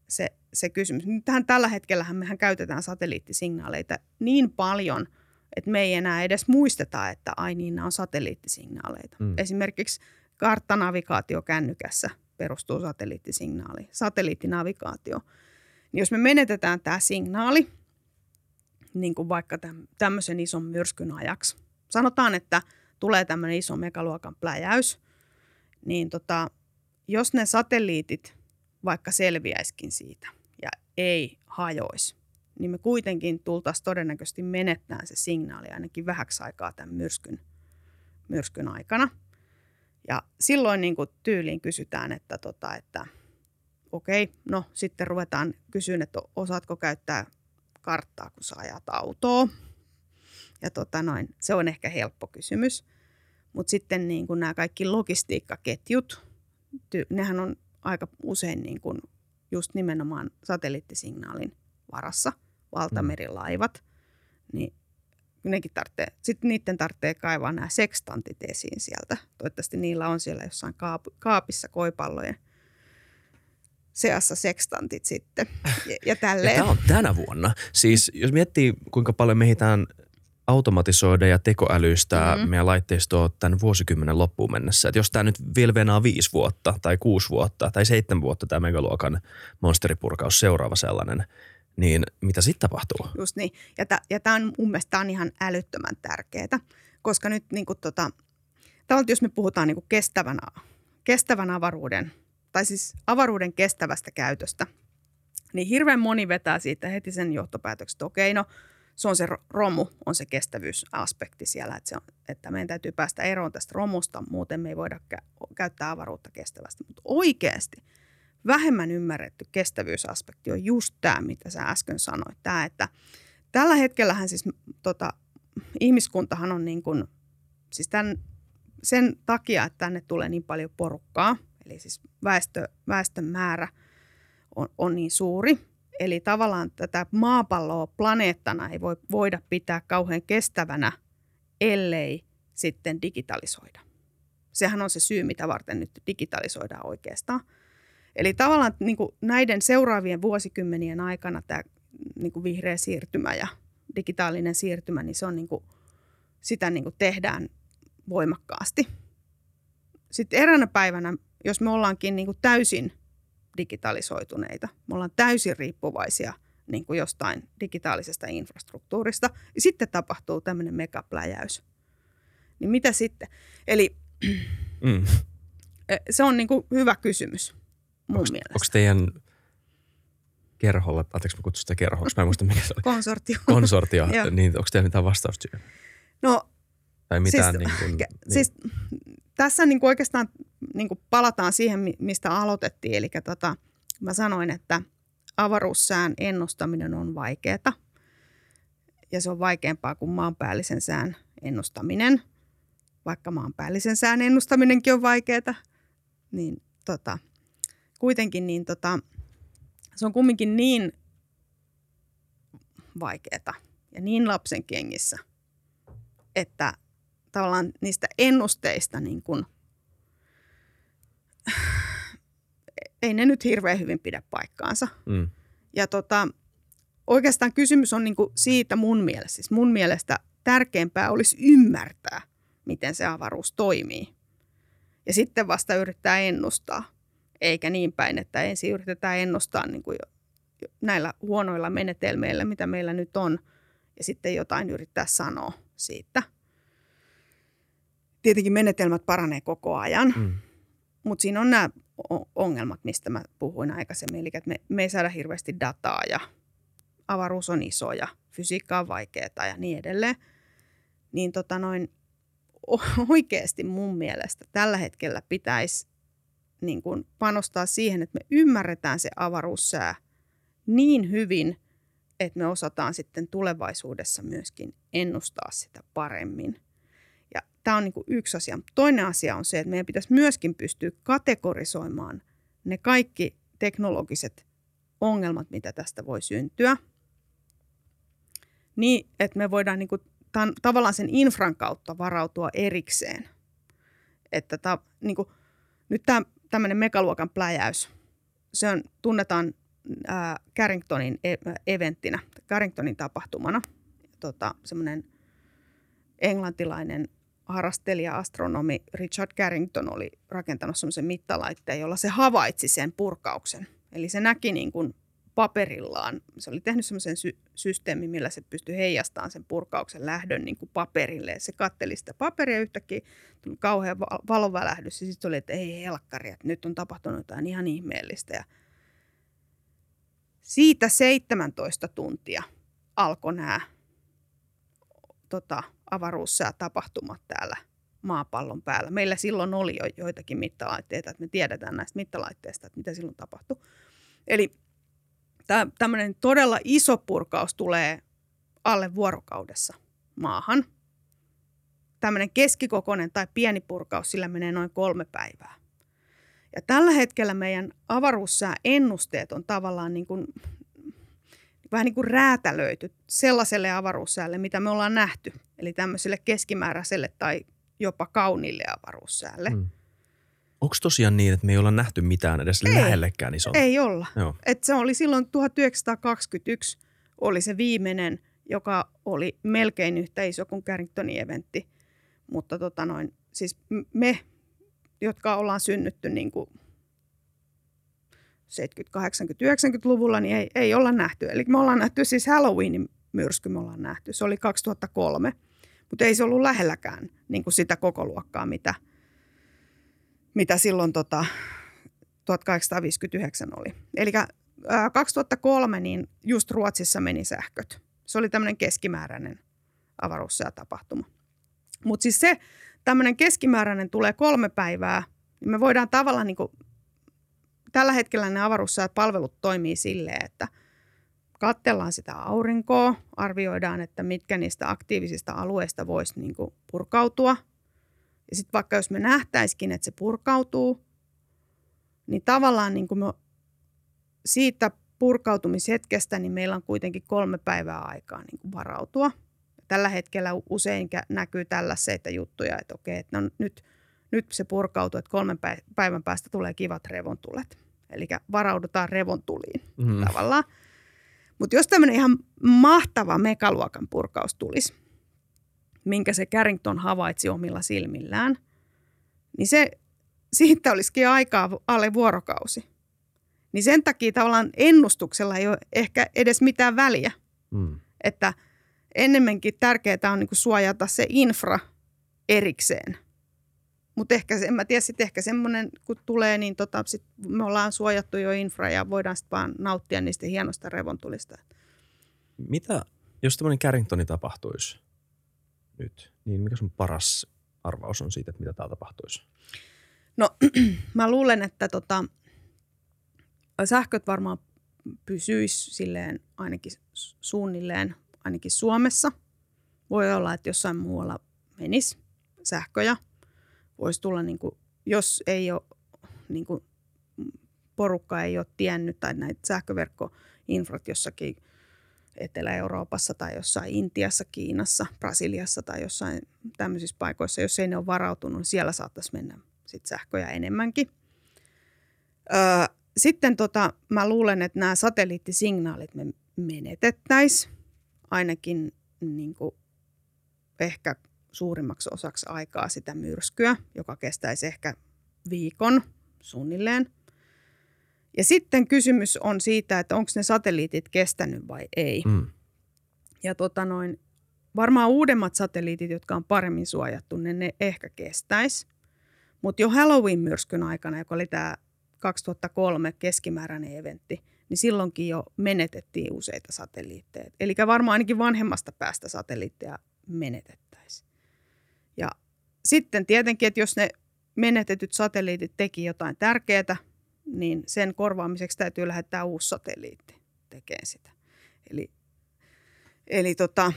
se se kysymys. Nythän tällä hetkellä mehän käytetään satelliittisignaaleita niin paljon, että me ei enää edes muisteta, että ai niin, nämä on satelliittisignaaleita. Mm. Esimerkiksi karttanavigaatio kännykässä perustuu satelliittisignaaliin, satelliittinavigaatio. Niin jos me menetetään tämä signaali, niin kuin vaikka tämmöisen ison myrskyn ajaksi, sanotaan, että tulee tämmöinen iso megaluokan pläjäys, niin tota, jos ne satelliitit vaikka selviäiskin siitä ja ei hajoisi, niin me kuitenkin tultaisiin todennäköisesti menettämään se signaali ainakin vähäksi aikaa tämän myrskyn, myrskyn aikana. Ja silloin niin kuin tyyliin kysytään, että, tota, että okei, no sitten ruvetaan kysyä, että osaatko käyttää karttaa, kun sä ajat autoa. Ja tota noin, se on ehkä helppo kysymys. Mutta sitten niin kuin nämä kaikki logistiikkaketjut, ty, nehän on aika usein niin kuin just nimenomaan satelliittisignaalin varassa, valtamerilaivat, niin nekin tarvitsee, sitten niiden tarvitsee kaivaa nämä sekstantit esiin sieltä. Toivottavasti niillä on siellä jossain kaapissa koipallojen seassa sekstantit sitten ja, ja tälleen. Ja tämä on tänä vuonna. Siis jos miettii, kuinka paljon mehitään automatisoida ja tekoälyistä mm-hmm. meidän laitteistoa tämän vuosikymmenen loppuun mennessä. Et jos tämä nyt vielä venaa viisi vuotta tai kuusi vuotta tai seitsemän vuotta tämä megaluokan monsteripurkaus seuraava sellainen, niin mitä sitten tapahtuu? Just niin. Ja, t- ja tämä on mun mielestä on ihan älyttömän tärkeää, koska nyt niin kuin tota, jos me puhutaan niin kestävän, kestävän avaruuden, tai siis avaruuden kestävästä käytöstä, niin hirveän moni vetää siitä heti sen johtopäätöksen, että okei, no – se on se romu, on se kestävyysaspekti siellä, että, se on, että meidän täytyy päästä eroon tästä romusta, muuten me ei voida kä- käyttää avaruutta kestävästi. Mutta oikeasti vähemmän ymmärretty kestävyysaspekti on just tämä, mitä sä äsken sanoit. Tämä, että tällä hetkellähän siis tota, ihmiskuntahan on niin kuin, siis tämän, sen takia, että tänne tulee niin paljon porukkaa, eli siis väestö, väestön määrä on, on niin suuri – Eli tavallaan tätä maapalloa planeettana ei voi, voida pitää kauhean kestävänä, ellei sitten digitalisoida. Sehän on se syy, mitä varten nyt digitalisoidaan oikeastaan. Eli tavallaan niin kuin näiden seuraavien vuosikymmenien aikana tämä niin kuin vihreä siirtymä ja digitaalinen siirtymä, niin se on niin kuin, sitä niin kuin tehdään voimakkaasti. Sitten eräänä päivänä, jos me ollaankin niin kuin täysin – digitalisoituneita. Me ollaan täysin riippuvaisia niin kuin jostain digitaalisesta infrastruktuurista. Ja sitten tapahtuu tämmöinen megapläjäys. Niin mitä sitten? Eli mm. se on niin kuin hyvä kysymys mun onks, mielestä. Onko teidän kerholla, anteeksi mä kutsun sitä kerhoksi, mä en muista mikä se oli. Konsortio. Konsortio, niin onko teillä mitään vastausta siihen? No, tai mitään siis, niin kuin, niin. siis tässä niin kuin oikeastaan niin kuin palataan siihen, mistä aloitettiin. Eli tota, mä sanoin, että avaruussään ennustaminen on vaikeaa. Ja se on vaikeampaa kuin maanpäällisen sään ennustaminen. Vaikka maanpäällisen sään ennustaminenkin on vaikeaa, niin tota, kuitenkin niin tota, se on kumminkin niin vaikeaa ja niin lapsen kengissä, että tavallaan niistä ennusteista niin kuin, ei ne nyt hirveän hyvin pidä paikkaansa. Mm. Ja tota, oikeastaan kysymys on niin siitä mun mielestä. Siis mun mielestä tärkeämpää olisi ymmärtää, miten se avaruus toimii. Ja sitten vasta yrittää ennustaa. Eikä niin päin, että ensin yritetään ennustaa niin kuin näillä huonoilla menetelmeillä, mitä meillä nyt on. Ja sitten jotain yrittää sanoa siitä – tietenkin menetelmät paranee koko ajan, mm. mutta siinä on nämä ongelmat, mistä mä puhuin aikaisemmin. Eli että me, me ei saada hirveästi dataa ja avaruus on iso ja fysiikka on vaikeaa ja niin edelleen. Niin tota noin, oikeasti mun mielestä tällä hetkellä pitäisi niin kuin panostaa siihen, että me ymmärretään se avaruussää niin hyvin, että me osataan sitten tulevaisuudessa myöskin ennustaa sitä paremmin. Tämä on niin kuin yksi asia. Toinen asia on se, että meidän pitäisi myöskin pystyä kategorisoimaan ne kaikki teknologiset ongelmat, mitä tästä voi syntyä, niin että me voidaan niin kuin tämän, tavallaan sen infran kautta varautua erikseen. Että ta, niin kuin, nyt tämä tämmöinen megaluokan pläjäys, se on, tunnetaan ää, Carringtonin e- eventtinä, Carringtonin tapahtumana. Tota, semmoinen englantilainen harrastelija-astronomi Richard Carrington oli rakentanut semmoisen mittalaitteen, jolla se havaitsi sen purkauksen. Eli se näki niin kuin paperillaan. Se oli tehnyt semmoisen sy- systeemin, millä se pystyi heijastamaan sen purkauksen lähdön niin kuin paperille. Se katteli sitä paperia yhtäkkiä, tuli kauhean valovälähdys ja sitten oli, että ei helkkari, että nyt on tapahtunut jotain ihan ihmeellistä. Ja siitä 17 tuntia alkoi nämä tota, avaruussäätapahtumat täällä maapallon päällä. Meillä silloin oli jo joitakin mittalaitteita, että me tiedetään näistä mittalaitteista, että mitä silloin tapahtui. Eli tämmöinen todella iso purkaus tulee alle vuorokaudessa maahan. Tämmöinen keskikokoinen tai pieni purkaus, sillä menee noin kolme päivää. Ja tällä hetkellä meidän avaruussääennusteet on tavallaan niin kuin, vähän niin kuin räätälöity sellaiselle avaruussäälle, mitä me ollaan nähty. Eli tämmöiselle keskimääräiselle tai jopa kauniille avaruussäälle. Hmm. Onko tosiaan niin, että me ei olla nähty mitään edes ei, lähellekään isonta? Ei olla. Joo. Et se oli silloin 1921 oli se viimeinen, joka oli melkein yhtä iso kuin Carringtonin eventti. Mutta tota noin, siis me, jotka ollaan synnytty niin kuin 70, 80, 90-luvulla, niin ei, ei olla nähty. Eli me ollaan nähty siis Halloweenin myrsky me ollaan nähty. Se oli 2003, mutta ei se ollut lähelläkään niin kuin sitä koko luokkaa, mitä – mitä silloin tota, 1859 oli. Eli 2003 niin just Ruotsissa meni sähköt. Se oli tämmöinen keskimääräinen avaruussäätapahtuma. Mutta siis se tämmöinen keskimääräinen tulee kolme päivää, niin me voidaan tavallaan niin kuin, tällä hetkellä ne avaruussäät palvelut toimii silleen, että katsellaan sitä aurinkoa, arvioidaan, että mitkä niistä aktiivisista alueista voisi niin kuin purkautua – ja sitten vaikka jos me nähtäisikin, että se purkautuu, niin tavallaan niin kuin me siitä purkautumishetkestä, niin meillä on kuitenkin kolme päivää aikaa niin kuin varautua. Tällä hetkellä usein näkyy tällaisia juttuja, että okei, että no nyt, nyt se purkautuu, että kolmen päivän päästä tulee kivat revontulet. Eli varaudutaan revontuliin mm. tavallaan. Mutta jos tämmöinen ihan mahtava megaluokan purkaus tulisi, minkä se Carrington havaitsi omilla silmillään, niin se, siitä olisikin aikaa alle vuorokausi. Niin sen takia tavallaan ennustuksella ei ole ehkä edes mitään väliä. Mm. Että ennemminkin tärkeää on niin suojata se infra erikseen. Mutta ehkä, en mä tiedä, sitten ehkä semmoinen, kun tulee, niin tota, sit me ollaan suojattu jo infra ja voidaan sitten vaan nauttia niistä hienosta revontulista. Mitä, jos tämmöinen Carringtoni tapahtuisi, nyt, niin mikä sun paras arvaus on siitä, että mitä täällä tapahtuisi? No mä luulen, että tota, sähköt varmaan pysyisi silleen ainakin suunnilleen, ainakin Suomessa. Voi olla, että jossain muualla menisi sähköjä. Voisi tulla, niin kuin, jos ei ole, niin kuin, porukka ei ole tiennyt tai näitä sähköverkkoinfrat jossakin – Etelä-Euroopassa tai jossain Intiassa, Kiinassa, Brasiliassa tai jossain tämmöisissä paikoissa, jos ei ne ole varautunut, niin siellä saattaisi mennä sit sähköjä enemmänkin. Öö, sitten tota, mä luulen, että nämä satelliittisignaalit me menetettäisiin ainakin niin kuin ehkä suurimmaksi osaksi aikaa sitä myrskyä, joka kestäisi ehkä viikon suunnilleen – ja sitten kysymys on siitä, että onko ne satelliitit kestänyt vai ei. Mm. Ja tota noin, varmaan uudemmat satelliitit, jotka on paremmin suojattu, ne, ne ehkä kestäisi. Mutta jo Halloween-myrskyn aikana, joka oli tämä 2003 keskimääräinen eventti, niin silloinkin jo menetettiin useita satelliitteja. Eli varmaan ainakin vanhemmasta päästä satelliitteja menetettäisiin. Ja sitten tietenkin, että jos ne menetetyt satelliitit teki jotain tärkeää, niin sen korvaamiseksi täytyy lähettää uusi satelliitti tekemään sitä. Eli, eli tota,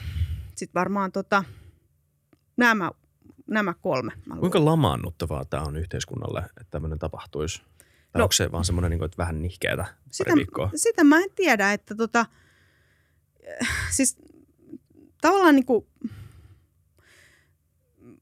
sitten varmaan tota, nämä, nämä kolme. Kuinka lamaannuttavaa tämä on yhteiskunnalle, että tämmöinen tapahtuisi? Tai no, onko se vaan semmoinen, niin kuin, että vähän nihkeätä sitä, viikkoa? Sitä mä en tiedä, että tota, siis tavallaan niin kuin,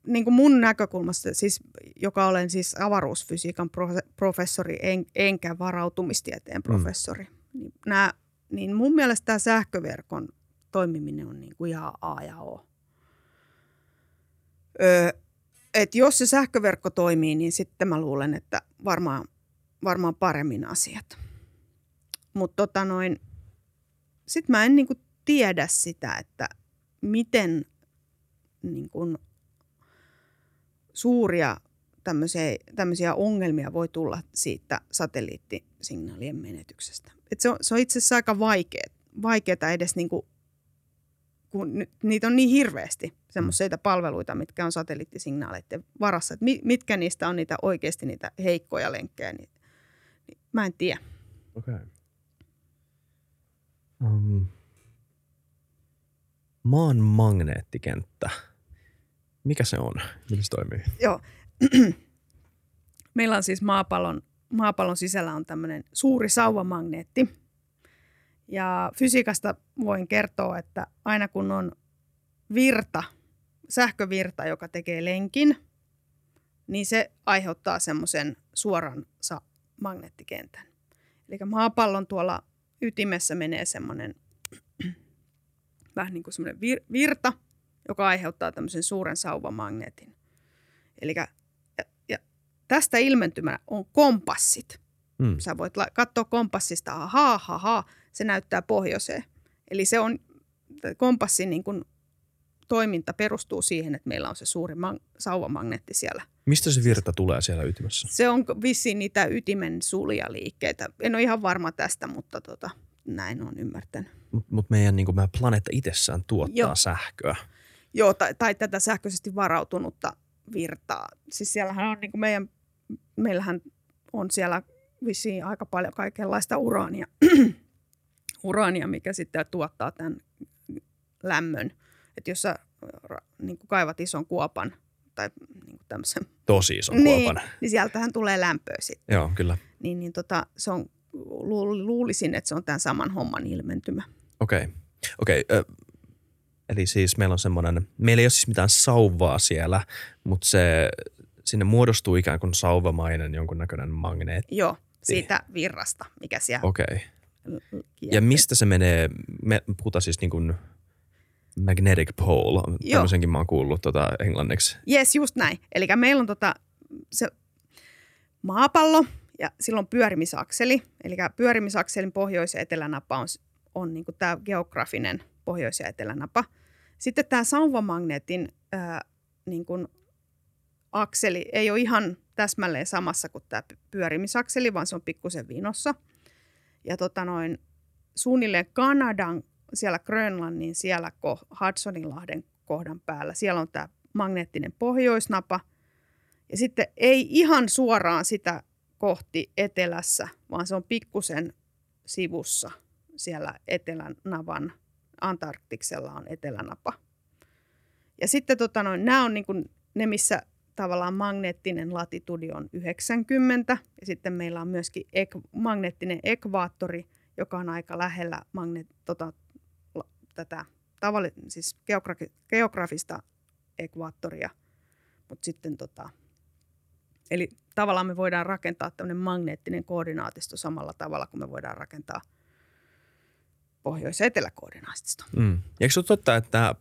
niin kuin mun näkökulmasta, siis, joka olen siis avaruusfysiikan professori en, enkä varautumistieteen mm. professori, mm. niin, nämä, niin mun mielestä tämä sähköverkon toimiminen on niin kuin ihan A ja O. Öö, et jos se sähköverkko toimii, niin sitten mä luulen, että varmaan, varmaan paremmin asiat. Mutta tota noin, sit mä en niin kuin tiedä sitä, että miten niin kuin suuria tämmöisiä, tämmöisiä ongelmia voi tulla siitä satelliittisignaalien menetyksestä. Et se, on, se on itse asiassa aika vaikea, vaikeaa edes niin kuin, kun niitä on niin hirveästi semmoisia palveluita, mitkä on satelliittisignaaleiden varassa. Et mitkä niistä on niitä oikeasti niitä heikkoja lenkkejä, niin, niin mä en tiedä. Okei. Okay. Um, maan magneettikenttä. Mikä se on? Miten se toimii? Joo. Meillä on siis maapallon, maapallon sisällä on tämmöinen suuri sauvamagneetti. Ja fysiikasta voin kertoa, että aina kun on virta, sähkövirta, joka tekee lenkin, niin se aiheuttaa semmoisen suoran magneettikentän. Eli maapallon tuolla ytimessä menee semmoinen vähän niin kuin semmoinen vir- virta, joka aiheuttaa tämmöisen suuren sauvamagneetin. Eli tästä ilmentymä on kompassit. Mm. Sä voit katsoa kompassista, ahaa, ahaa, se näyttää pohjoiseen. Eli se on, kompassin niin kuin toiminta perustuu siihen, että meillä on se suuri sauvamagneetti siellä. Mistä se virta tulee siellä ytimessä? Se on vissiin niitä ytimen suljaliikkeitä. En ole ihan varma tästä, mutta tota, näin on ymmärtänyt. Mutta mut meidän, niin meidän planeetta itsessään tuottaa Joo. sähköä. Joo, tai, tai tätä sähköisesti varautunutta virtaa. Siis siellähän on niin kuin meidän, meillähän on siellä vissiin aika paljon kaikenlaista uraania, uraania mikä sitten tuottaa tämän lämmön. Että jos sä niin kuin kaivat ison kuopan tai niin kuin tämmöisen... Tosi ison niin, kuopan. Niin sieltähän tulee lämpöä sitten. Joo, kyllä. Niin, niin tota, se on, luulisin, että se on tämän saman homman ilmentymä. Okei. Okay. Okei. Okay. Eli siis meillä on semmoinen, meillä ei ole siis mitään sauvaa siellä, mutta se, sinne muodostuu ikään kuin sauvamainen jonkunnäköinen magneetti. Joo, siitä virrasta, mikä siellä Okei. Okay. Ja mistä se menee, me puhutaan siis niin kuin magnetic pole, Joo. tämmöisenkin mä oon kuullut tota englanniksi. Yes, just näin. Eli meillä on tota, se maapallo ja silloin pyörimisakseli. Eli pyörimisakselin pohjois- ja etelänapa on, on niin tämä geografinen pohjois- ja etelänapa. Sitten tämä sauvamagneetin ää, niin kuin akseli ei ole ihan täsmälleen samassa kuin tämä pyörimisakseli, vaan se on pikkusen vinossa. Ja tota noin, suunnilleen Kanadan siellä Grönlannin, siellä Hudsoninlahden kohdan päällä. Siellä on tämä magneettinen pohjoisnapa. Ja sitten ei ihan suoraan sitä kohti etelässä, vaan se on pikkusen sivussa siellä etelän navan. Antarktiksella on etelänapa. Ja sitten tota noin, nämä on niin kuin ne, missä tavallaan magneettinen latitudi on 90. Ja sitten meillä on myöskin ek- magneettinen ekvaattori, joka on aika lähellä magneet, tota, tätä tavalli, siis geografi, geografista ekvaattoria. Mutta sitten tota, eli tavallaan me voidaan rakentaa tämmöinen magneettinen koordinaatisto samalla tavalla kuin me voidaan rakentaa pohjois- ja eteläkoordinaatisto. Mm. Eikö se ole totta, että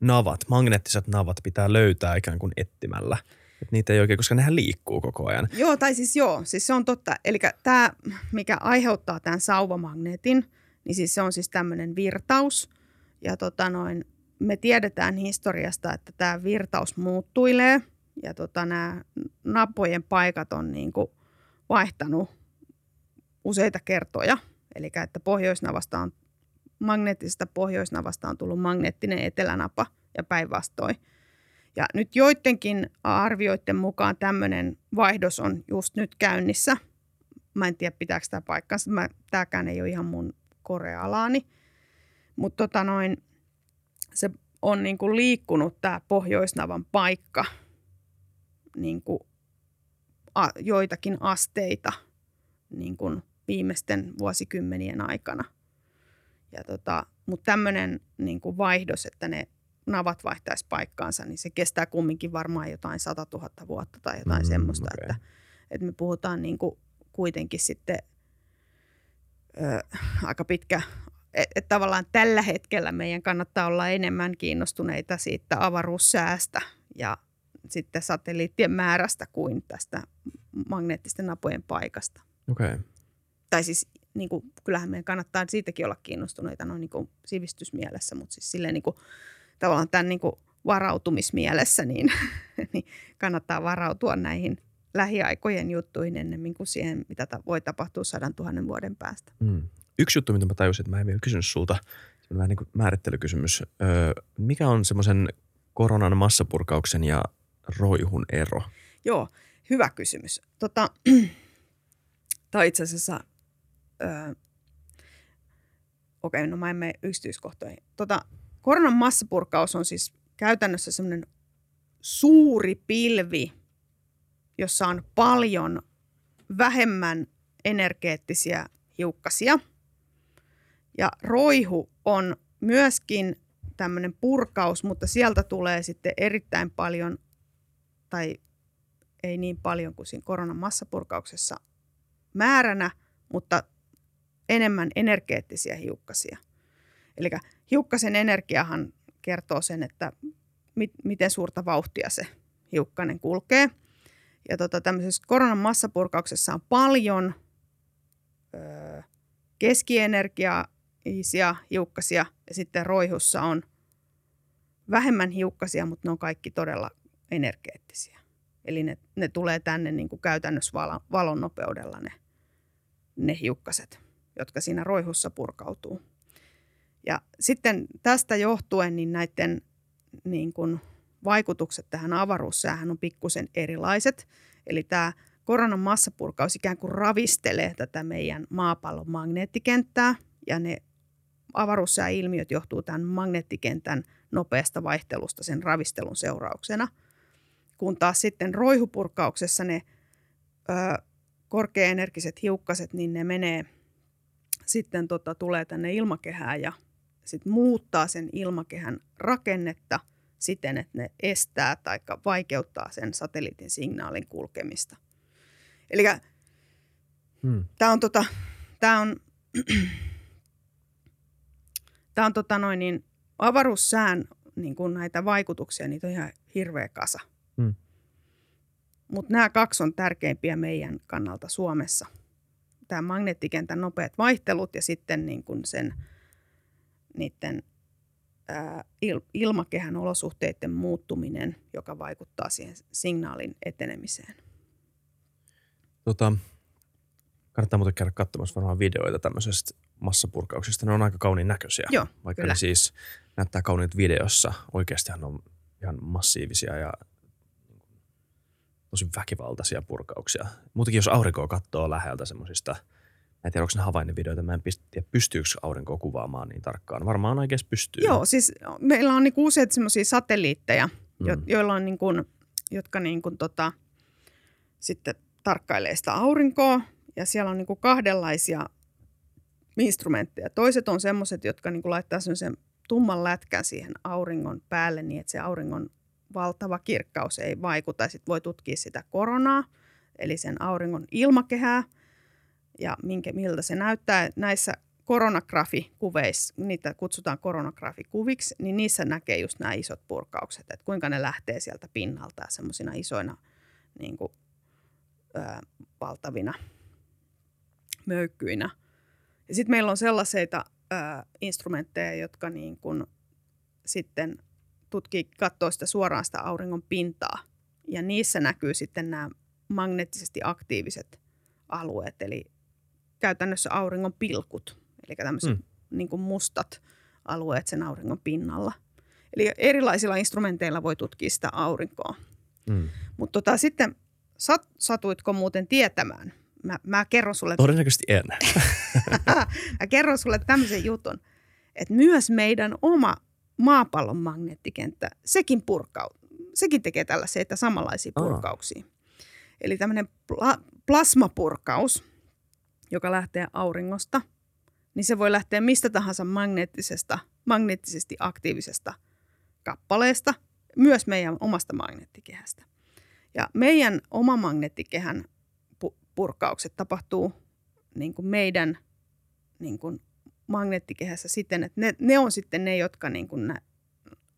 navat, magneettiset navat pitää löytää ikään kuin etsimällä? Että niitä ei oikein, koska nehän liikkuu koko ajan. Joo, tai siis joo, siis se on totta. Eli tämä, mikä aiheuttaa tämän sauvamagneetin – niin siis se on siis tämmöinen virtaus. Ja tota noin, me tiedetään historiasta, että tämä virtaus muuttuilee ja tota, nämä napojen paikat on niin kuin vaihtanut useita kertoja. Eli että pohjoisnavasta on, magneettisesta pohjoisnavasta on tullut magneettinen etelänapa ja päinvastoin. Ja nyt joidenkin arvioiden mukaan tämmöinen vaihdos on just nyt käynnissä. Mä en tiedä, pitääkö tämä paikkansa. Mä, tämäkään ei ole ihan mun korealaani. Mutta tota noin, se on niin kuin liikkunut tämä Pohjoisnavan paikka niin kuin a, joitakin asteita niin kuin viimeisten vuosikymmenien aikana. Ja tota, Mutta tämmöinen niin kuin vaihdos, että ne navat vaihtaisi paikkaansa, niin se kestää kumminkin varmaan jotain 100 000 vuotta tai jotain mm, semmoista, okay. että, että me puhutaan niin kuin kuitenkin sitten – ö, aika pitkä. Että et tavallaan tällä hetkellä meidän kannattaa olla enemmän kiinnostuneita siitä avaruussäästä ja sitten satelliittien määrästä kuin tästä magneettisten napojen paikasta. Okay. Tai siis niin kuin, kyllähän meidän kannattaa siitäkin olla kiinnostuneita noin niin kuin sivistysmielessä, mutta siis silleen niin kuin, tavallaan tämän niin kuin varautumismielessä, niin, niin kannattaa varautua näihin lähiaikojen juttuihin ennemmin kuin siihen, mitä ta- voi tapahtua sadan tuhannen vuoden päästä. Mm. Yksi juttu, mitä mä tajusin, että mä en vielä kysynyt sulta, vähän niin kuin määrittelykysymys. Öö, mikä on semmoisen koronan massapurkauksen ja roihun ero? Joo, hyvä kysymys. Tota, Tämä on itse asiassa, öö, okei, okay, no mä en mene yksityiskohtoihin. Tota, koronan massapurkaus on siis käytännössä semmoinen suuri pilvi, jossa on paljon vähemmän energeettisiä hiukkasia. Ja roihu on myöskin tämmöinen purkaus, mutta sieltä tulee sitten erittäin paljon, tai ei niin paljon kuin siinä koronan massapurkauksessa määränä, mutta enemmän energeettisiä hiukkasia. Eli hiukkasen energiahan kertoo sen, että mit, miten suurta vauhtia se hiukkanen kulkee. Ja tota, tämmöisessä koronan massapurkauksessa on paljon öö, keskienergiaisia hiukkasia ja sitten roihussa on vähemmän hiukkasia, mutta ne on kaikki todella energeettisiä. Eli ne, ne tulee tänne niin kuin käytännössä valon, valon nopeudella ne, ne hiukkaset, jotka siinä roihussa purkautuu. Ja sitten tästä johtuen niin näiden niin kuin vaikutukset tähän avaruussäähän on pikkusen erilaiset. Eli tämä koronan massapurkaus ikään kuin ravistelee tätä meidän maapallon magneettikenttää ja ne avaruussääilmiöt johtuu tämän magneettikentän nopeasta vaihtelusta sen ravistelun seurauksena. Kun taas sitten roihupurkauksessa ne ö, korkeaenergiset hiukkaset, niin ne menee sitten tota, tulee tänne ilmakehään ja sit muuttaa sen ilmakehän rakennetta siten, että ne estää tai vaikeuttaa sen satelliitin signaalin kulkemista. Eli hmm. tämä on, tota, tää on, tää on tota noin, niin avaruussään niin kun näitä vaikutuksia, niitä on ihan hirveä kasa. Hmm. Mutta nämä kaksi on tärkeimpiä meidän kannalta Suomessa. Tämä magneettikentän nopeat vaihtelut ja sitten niin kun sen niiden ää, il, ilmakehän olosuhteiden muuttuminen, joka vaikuttaa siihen signaalin etenemiseen. Tota, kannattaa muuten käydä katsomassa varmaan videoita tämmöisestä massapurkauksista. Ne on aika kauniin näköisiä. Joo, Vaikka kyllä. ne siis näyttää kauniit videossa. Oikeastihan ne on ihan massiivisia ja tosi väkivaltaisia purkauksia. Muutenkin jos aurinkoa katsoo läheltä semmoisista, en tiedä onko ne havainnevideoita, mä en tiedä pystyykö aurinkoa kuvaamaan niin tarkkaan. Varmaan oikeasti pystyy. Joo, siis meillä on niinku useita semmoisia satelliitteja, jo, mm. joilla on niinku, jotka niinku tota, sitten tarkkailee sitä aurinkoa ja siellä on niinku kahdenlaisia instrumentteja. Toiset on semmoiset, jotka niinku laittaa sen tumman lätkän siihen auringon päälle niin, että se auringon valtava kirkkaus ei vaikuta. Sitten voi tutkia sitä koronaa, eli sen auringon ilmakehää ja minkä, miltä se näyttää. Näissä koronagrafikuveissa, niitä kutsutaan koronagrafikuviksi, niin niissä näkee just nämä isot purkaukset, että kuinka ne lähtee sieltä pinnalta semmoisina isoina niin kuin, ö, valtavina möykkyinä. Ja sitten meillä on sellaisia ö, instrumentteja, jotka niin kuin sitten tutkii, katsoo sitä suoraan sitä auringon pintaa. Ja niissä näkyy sitten nämä magneettisesti aktiiviset alueet, eli käytännössä auringon pilkut, eli tämmöiset mm. niin kuin mustat alueet sen auringon pinnalla. Eli erilaisilla instrumenteilla voi tutkia sitä aurinkoa. Mm. Mutta tota, sitten sat, satuitko muuten tietämään? Mä, mä kerron sulle... Todennäköisesti en. mä kerron sulle tämmöisen jutun, että myös meidän oma maapallon magneettikenttä, sekin, purkau, sekin tekee tällaisia samanlaisia purkauksia. Aa. Eli tämmöinen pla- plasmapurkaus, joka lähtee auringosta, niin se voi lähteä mistä tahansa magneettisesta, magneettisesti aktiivisesta kappaleesta, myös meidän omasta magneettikehästä. Ja meidän oma magneettikehän purkaukset tapahtuu niin kuin meidän niin kuin magneettikehässä siten, että ne, ne on sitten ne, jotka niin kuin nä,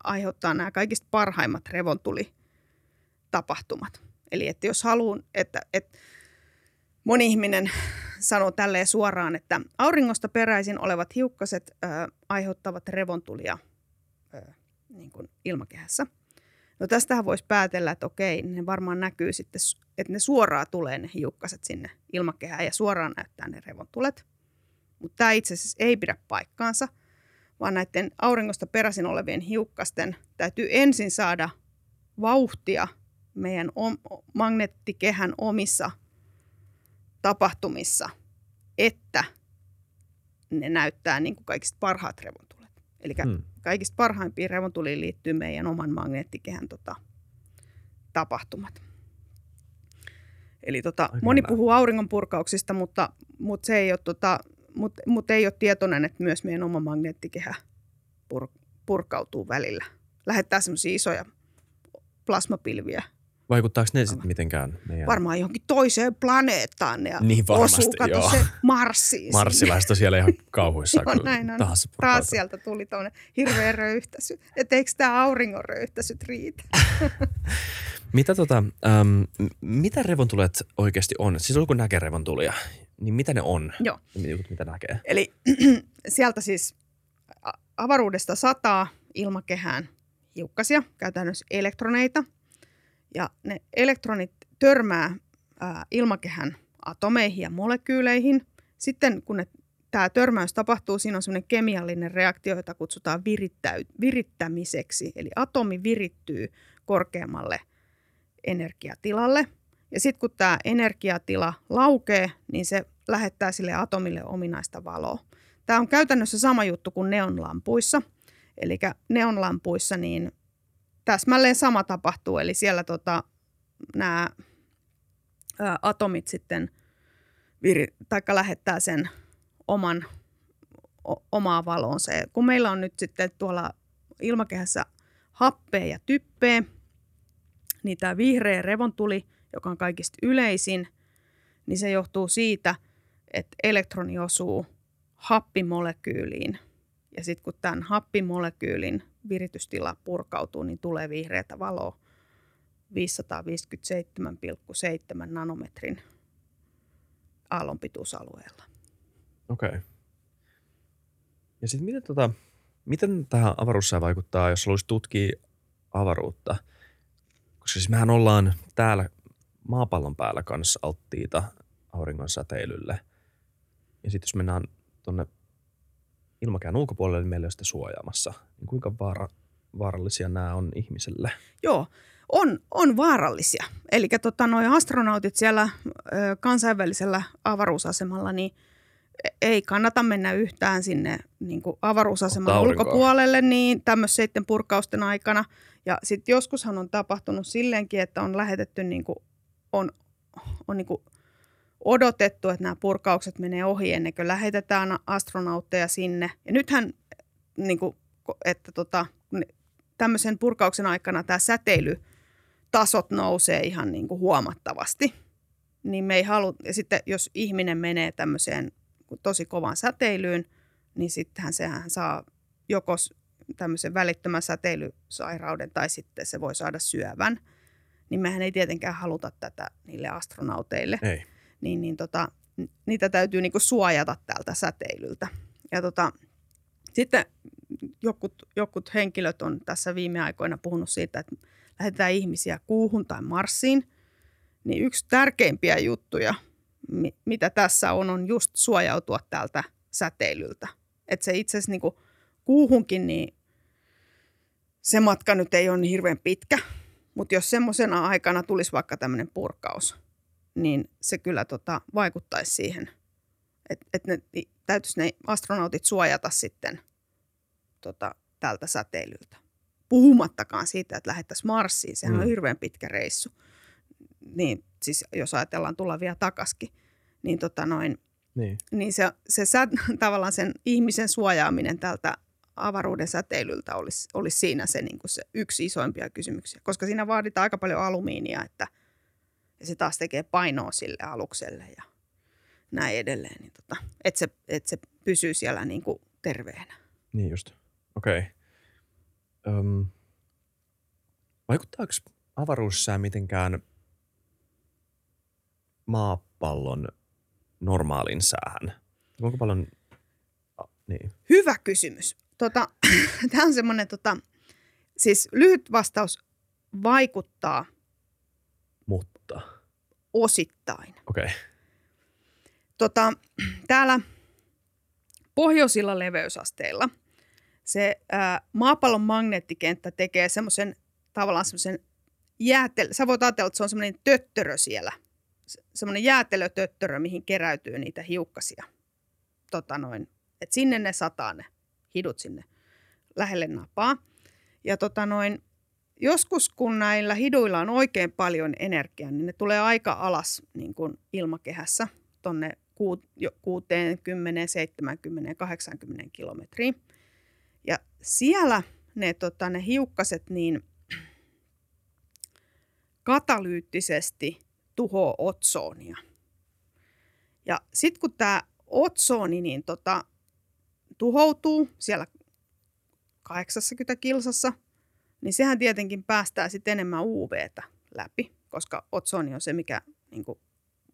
aiheuttaa nämä kaikista parhaimmat revontulitapahtumat. Eli että jos haluan, että, että moni ihminen sanoo tälleen suoraan, että auringosta peräisin olevat hiukkaset ö, aiheuttavat revontulia ö, niin kuin ilmakehässä. No tästähän voisi päätellä, että okei, ne varmaan näkyy sitten, että ne suoraan tulee ne hiukkaset sinne ilmakehään ja suoraan näyttää ne revontulet. Mutta tämä itse asiassa ei pidä paikkaansa, vaan näiden auringosta peräisin olevien hiukkasten täytyy ensin saada vauhtia meidän om- magneettikehän omissa tapahtumissa, että ne näyttää niin kuin kaikista parhaat revontulet. Eli hmm. kaikista parhaimpiin revontuliin liittyy meidän oman magneettikehän tota, tapahtumat. Eli tota, moni puhuu auringon purkauksista, mutta, mutta se ei ole, tota, mutta, mutta ei ole tietoinen, että myös meidän oma magneettikehä pur, purkautuu välillä. Lähettää semmoisia isoja plasmapilviä Vaikuttaako ne sitten mitenkään meidän... Varmaan johonkin toiseen planeettaan ja niin varmasti, osuu, kato joo. se Marsiin. Marsilaiset on siellä ihan kauhuissa. joo, näin on. Taas, Taas sieltä tuli tuonne hirveä röyhtäsy. Että eikö tämä auringon röyhtäsyt riitä? mitä, tota, ähm, mitä revontulet oikeasti on? Siis kun näkee revontulia, niin mitä ne on? Joo. Mitä näkee? Eli sieltä siis avaruudesta sataa ilmakehään hiukkasia, käytännössä elektroneita – ja ne elektronit törmää ää, ilmakehän atomeihin ja molekyyleihin. Sitten kun ne, tämä törmäys tapahtuu, siinä on sellainen kemiallinen reaktio, jota kutsutaan virittämiseksi. Eli atomi virittyy korkeammalle energiatilalle. Ja sitten kun tämä energiatila laukee, niin se lähettää sille atomille ominaista valoa. Tämä on käytännössä sama juttu kuin neonlampuissa. Eli neonlampuissa niin täsmälleen sama tapahtuu, eli siellä tota, nämä atomit sitten viri, taikka lähettää sen oman, o, omaa valonsa. Ja kun meillä on nyt sitten tuolla ilmakehässä happea ja typpeä, niin tämä vihreä revontuli, joka on kaikista yleisin, niin se johtuu siitä, että elektroni osuu happimolekyyliin. Ja sitten kun tämän happimolekyylin viritystila purkautuu, niin tulee vihreätä valoa 557,7 nanometrin aallonpituusalueella. Okei. Okay. Ja sitten miten, tota, miten tähän avaruussään vaikuttaa, jos haluaisi tutkia avaruutta? Koska siis mehän ollaan täällä maapallon päällä kanssa alttiita auringon säteilylle. Ja sitten jos mennään tuonne ilmakään ulkopuolelle, niin meillä ei ole sitä suojaamassa. Niin kuinka vaara, vaarallisia nämä on ihmiselle? Joo, on, on vaarallisia. Eli tota, nuo astronautit siellä ö, kansainvälisellä avaruusasemalla, niin ei kannata mennä yhtään sinne niin kuin avaruusaseman ulkopuolelle niin tämmöisten purkausten aikana. Ja sitten joskushan on tapahtunut silleenkin, että on lähetetty, niin kuin, on, on niin kuin odotettu, että nämä purkaukset menee ohi ennen kuin lähetetään astronautteja sinne. Ja nythän, niin kuin, että tota, tämmöisen purkauksen aikana tämä säteilytasot nousee ihan niin kuin huomattavasti. Niin me ei halu, ja sitten jos ihminen menee tämmöiseen tosi kovaan säteilyyn, niin sittenhän sehän saa joko tämmöisen välittömän säteilysairauden tai sitten se voi saada syövän. Niin mehän ei tietenkään haluta tätä niille astronauteille. Ei niin, niin tota, niitä täytyy niin kuin suojata tältä säteilyltä. Ja tota, sitten jokut, jokut henkilöt on tässä viime aikoina puhunut siitä, että lähetetään ihmisiä kuuhun tai Marsiin. Niin yksi tärkeimpiä juttuja, mitä tässä on, on just suojautua tältä säteilyltä. Että se itse asiassa niin kuin kuuhunkin, niin se matka nyt ei ole niin hirveän pitkä. Mutta jos semmoisena aikana tulisi vaikka tämmöinen purkaus, niin se kyllä tota, vaikuttaisi siihen, että et ne, täytyisi ne astronautit suojata sitten tota, tältä säteilyltä. Puhumattakaan siitä, että lähettäisiin Marsiin, sehän mm. on hirveän pitkä reissu. Niin, siis jos ajatellaan tulla vielä takaskin, niin, tota noin, niin. niin se, se sä, tavallaan sen ihmisen suojaaminen tältä avaruuden säteilyltä olisi, olisi siinä se, niin kuin se yksi isoimpia kysymyksiä, koska siinä vaaditaan aika paljon alumiinia, että – ja se taas tekee painoa sille alukselle ja näin edelleen. Niin tota, että, se, että se pysyy siellä niin kuin terveenä. Niin just. Okei. Okay. Öm, vaikuttaako avaruussää mitenkään maapallon normaalin säähän? Kuinka paljon, niin. Hyvä kysymys. Tota, Tämä on semmoinen, tota, siis lyhyt vastaus vaikuttaa Mutta, osittain. okei. Okay. Tota, täällä pohjoisilla leveysasteilla se ää, maapallon magneettikenttä tekee semmoisen tavallaan semmoisen jäätel... Sä voit ajatella, että se on semmoinen töttörö siellä. Se- Semmoinen jäätelötöttörö, mihin keräytyy niitä hiukkasia. Tota noin. Et sinne ne sataa ne hidut sinne lähelle napaa. Ja tota noin, joskus kun näillä hiduilla on oikein paljon energiaa, niin ne tulee aika alas niin kuin ilmakehässä jo 60, 70, 80 kilometriin. Ja siellä ne, tota, ne hiukkaset niin katalyyttisesti tuhoaa otsonia. Ja sitten kun tämä otsooni niin tota, tuhoutuu siellä 80 kilsassa, niin sehän tietenkin päästää sitten enemmän UVtä läpi, koska otsoni on se, mikä niin kuin,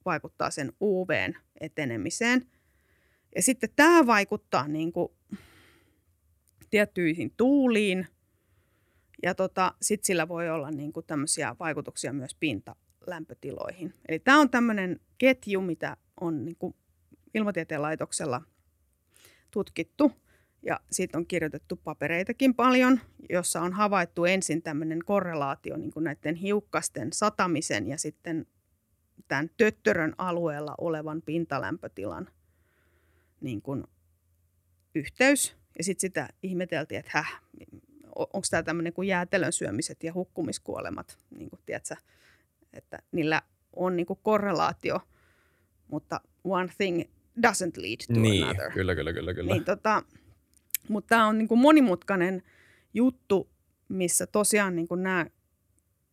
vaikuttaa sen UVn etenemiseen. Ja sitten tämä vaikuttaa niin kuin, tiettyihin tuuliin, ja tota, sitten sillä voi olla niin kuin, tämmöisiä vaikutuksia myös pintalämpötiloihin. Eli tämä on tämmöinen ketju, mitä on niin kuin, ilmatieteen laitoksella tutkittu – ja siitä on kirjoitettu papereitakin paljon, jossa on havaittu ensin tämmöinen korrelaatio niin kuin näiden hiukkasten satamisen ja sitten tämän töttörön alueella olevan pintalämpötilan niin kuin yhteys. Ja sitten sitä ihmeteltiin, että häh, onko tämä tämmöinen kuin jäätelön syömiset ja hukkumiskuolemat, niin kuin, tiedätkö, että niillä on niin kuin korrelaatio, mutta one thing doesn't lead to Niin, another. kyllä, kyllä, kyllä, kyllä. Niin, tota, mutta tämä on niin kuin monimutkainen juttu, missä tosiaan niin kuin nämä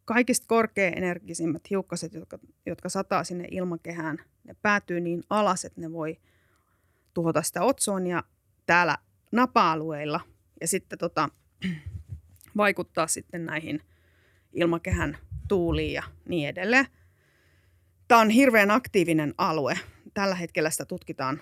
kaikista korkeaenergisimmät hiukkaset, jotka, jotka sataa sinne ilmakehään, ne päätyy niin alas, että ne voi tuhota sitä otsonia täällä napa-alueilla ja sitten tota, vaikuttaa sitten näihin ilmakehän tuuliin ja niin edelleen. Tämä on hirveän aktiivinen alue. Tällä hetkellä sitä tutkitaan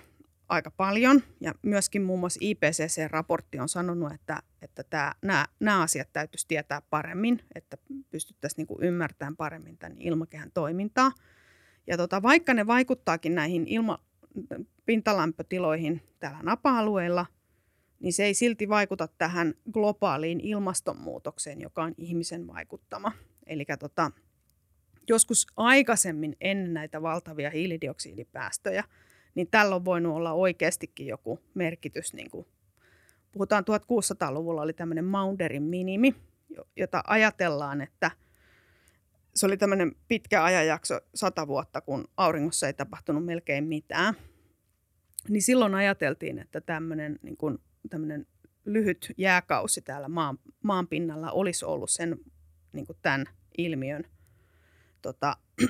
aika paljon ja myöskin muun muassa IPCC-raportti on sanonut, että, että tämä, nämä, nämä asiat täytyisi tietää paremmin, että pystyttäisiin niin kuin ymmärtämään paremmin tämän ilmakehän toimintaa. Ja tota, vaikka ne vaikuttaakin näihin ilma, pintalämpötiloihin täällä napa-alueilla, niin se ei silti vaikuta tähän globaaliin ilmastonmuutokseen, joka on ihmisen vaikuttama. Eli tota, joskus aikaisemmin ennen näitä valtavia hiilidioksidipäästöjä, niin tällä on voinut olla oikeastikin joku merkitys. Niin kuin puhutaan 1600-luvulla oli tämmöinen Maunderin minimi, jo- jota ajatellaan, että se oli tämmöinen pitkä ajanjakso, sata vuotta, kun auringossa ei tapahtunut melkein mitään. Niin silloin ajateltiin, että tämmöinen, niin kuin, tämmöinen lyhyt jääkausi täällä maan, maan pinnalla olisi ollut sen niin kuin tämän ilmiön tota,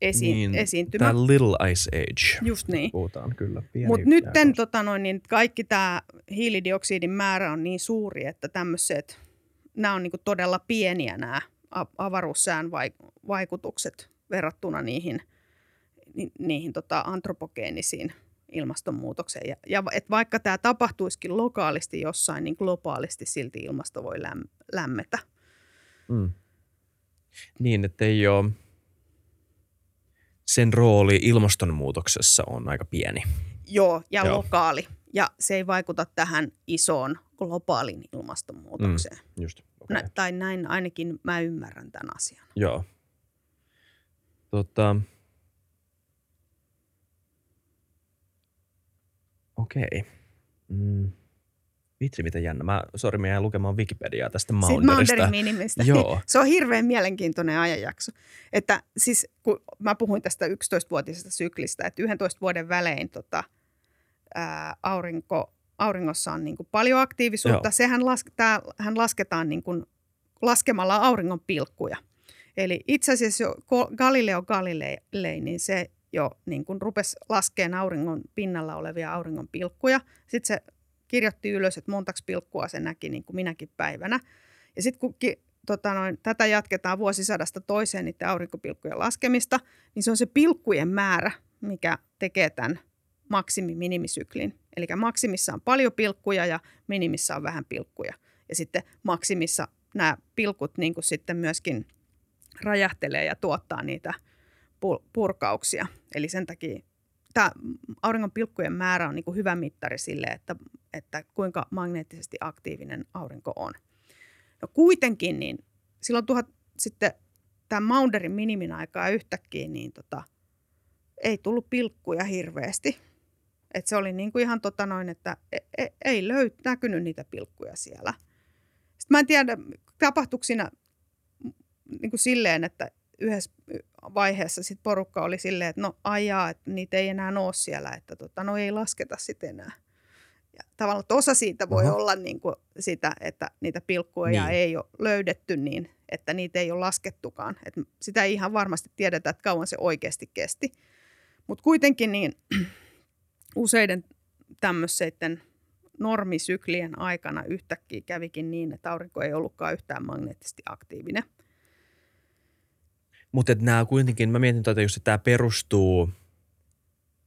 esi- niin, esiintymä. Tämä Little Ice Age. Just niin. Puhutaan kyllä. Mutta nyt tota noin, niin kaikki tämä hiilidioksidin määrä on niin suuri, että tämmöiset, nämä on niinku todella pieniä nämä avaruussään vai, vaikutukset verrattuna niihin, ni, niihin tota antropogeenisiin ilmastonmuutokseen. Ja, ja et vaikka tämä tapahtuisikin lokaalisti jossain, niin globaalisti silti ilmasto voi läm, lämmetä. Mm. Niin, että ei ole... Sen rooli ilmastonmuutoksessa on aika pieni. Joo, ja Joo. Lokaali. Ja se ei vaikuta tähän isoon globaalin ilmastonmuutokseen. Mm. Just. Okay. Nä, tai näin ainakin mä ymmärrän tämän asian. Joo. Tota... Okei. Mm. Vitsi, miten jännä. Mä, sori, mä jäin lukemaan Wikipediaa tästä Maunderista. Maunderin minimistä. Joo. Se on hirveän mielenkiintoinen ajanjakso. Että siis, kun mä puhuin tästä 11-vuotisesta syklistä, että 11 vuoden välein tota, ää, aurinko, auringossa on niin kuin paljon aktiivisuutta. Joo. Sehän las, tää, hän lasketaan niin kuin laskemalla auringon pilkkuja. Eli itse asiassa jo Galileo Galilei, niin se jo niin kuin rupesi laskemaan auringon pinnalla olevia auringon pilkkuja. Sitten se kirjoitti ylös, että montaks pilkkua se näki niin kuin minäkin päivänä. Ja sitten kun ki- tota noin, tätä jatketaan vuosisadasta toiseen niiden aurinkopilkkujen laskemista, niin se on se pilkkujen määrä, mikä tekee tämän maksimi-minimisyklin. Eli maksimissa on paljon pilkkuja ja minimissä on vähän pilkkuja. Ja sitten maksimissa nämä pilkut niin kuin sitten myöskin räjähtelee ja tuottaa niitä purkauksia. Eli sen takia tämä auringon pilkkujen määrä on niin hyvä mittari sille, että, että kuinka magneettisesti aktiivinen aurinko on. No kuitenkin, niin silloin tuhat sitten tämän Maunderin minimin aikaa yhtäkkiä, niin tota, ei tullut pilkkuja hirveästi. Et se oli niin kuin ihan tota noin, että ei, e, ei löyt, näkynyt niitä pilkkuja siellä. Sitten mä en tiedä, tapahtuiko siinä niin silleen, että yhdessä vaiheessa sit porukka oli silleen, että no ajaa, että niitä ei enää ole siellä, että tota, no ei lasketa sitten enää. Ja tavallaan osa siitä voi uh-huh. olla niin kuin sitä, että niitä pilkkuja niin. ei ole löydetty niin, että niitä ei ole laskettukaan. Et sitä ei ihan varmasti tiedetä, että kauan se oikeasti kesti. Mutta kuitenkin niin useiden tämmöisen normisyklien aikana yhtäkkiä kävikin niin, että aurinko ei ollutkaan yhtään magneettisesti aktiivinen – mutta nämä kuitenkin, mä mietin tuota just, että tämä perustuu,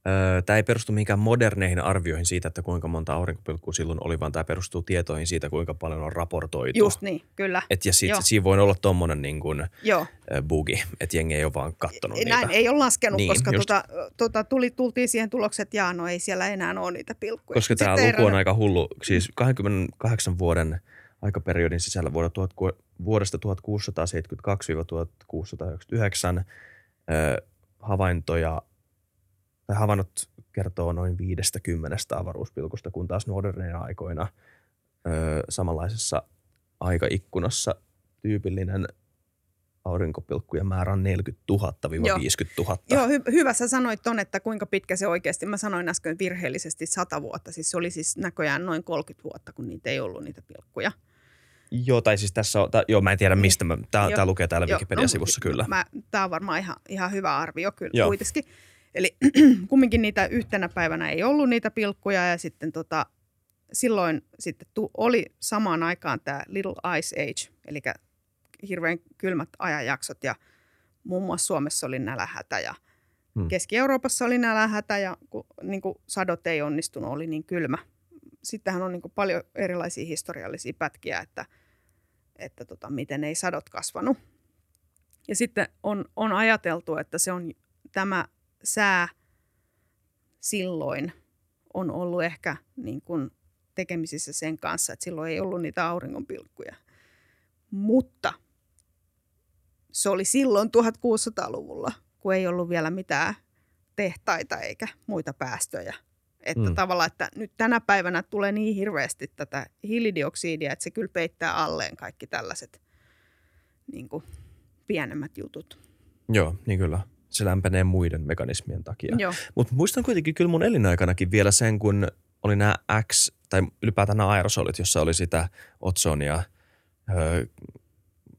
öö, tämä ei perustu mihinkään moderneihin arvioihin siitä, että kuinka monta aurinkopilkkua silloin oli, vaan tämä perustuu tietoihin siitä, kuinka paljon on raportoitu. Just niin, kyllä. Et ja sit, siinä voi olla tuommoinen niin kuin, Joo. bugi, että jengi ei ole vaan katsonut Näin, niitä. Ei ole laskenut, niin, koska tota, tota, tuli, tultiin siihen tulokset, että jaa, no ei siellä enää ole niitä pilkkuja. Koska tämä luku on aika hullu, siis 28 vuoden aikaperiodin sisällä vuodesta 1672-1699 havaintoja tai havainnot kertoo noin 50 avaruuspilkusta, kun taas moderneina aikoina samanlaisessa aikaikkunassa tyypillinen aurinkopilkkujen määrä on 40 000 50 000. Joo, hy- hyvä sä sanoit ton, että kuinka pitkä se oikeasti. Mä sanoin äsken virheellisesti 100 vuotta. Siis se oli siis näköjään noin 30 vuotta, kun niitä ei ollut niitä pilkkuja. Joo, tai siis tässä on, ta, joo, mä en tiedä mistä, tämä lukee täällä Wikipedia-sivussa no, kyllä. Tämä on varmaan ihan, ihan hyvä arvio kyllä joo. kuitenkin. Eli kumminkin niitä yhtenä päivänä ei ollut niitä pilkkuja ja sitten tota, silloin sitten tu, oli samaan aikaan tämä Little Ice Age, eli hirveän kylmät ajanjaksot ja muun muassa Suomessa oli nälähätä ja hmm. Keski-Euroopassa oli nälähätä ja kun niin kuin sadot ei onnistunut, oli niin kylmä. Sittenhän on niin kuin paljon erilaisia historiallisia pätkiä, että – että tota, miten ei sadot kasvanut. Ja sitten on, on ajateltu, että se on tämä sää silloin on ollut ehkä niin kuin tekemisissä sen kanssa, että silloin ei ollut niitä auringonpilkkuja. Mutta se oli silloin 1600-luvulla, kun ei ollut vielä mitään tehtaita eikä muita päästöjä. Että mm. tavallaan, että nyt tänä päivänä tulee niin hirveästi tätä hiilidioksidia, että se kyllä peittää alleen kaikki tällaiset niin kuin, pienemmät jutut. Joo, niin kyllä. Se lämpenee muiden mekanismien takia. Mutta muistan kuitenkin kyllä mun elinaikanakin vielä sen, kun oli nämä X, tai ylipäätään nämä aerosolit, jossa oli sitä otsonia. Öö,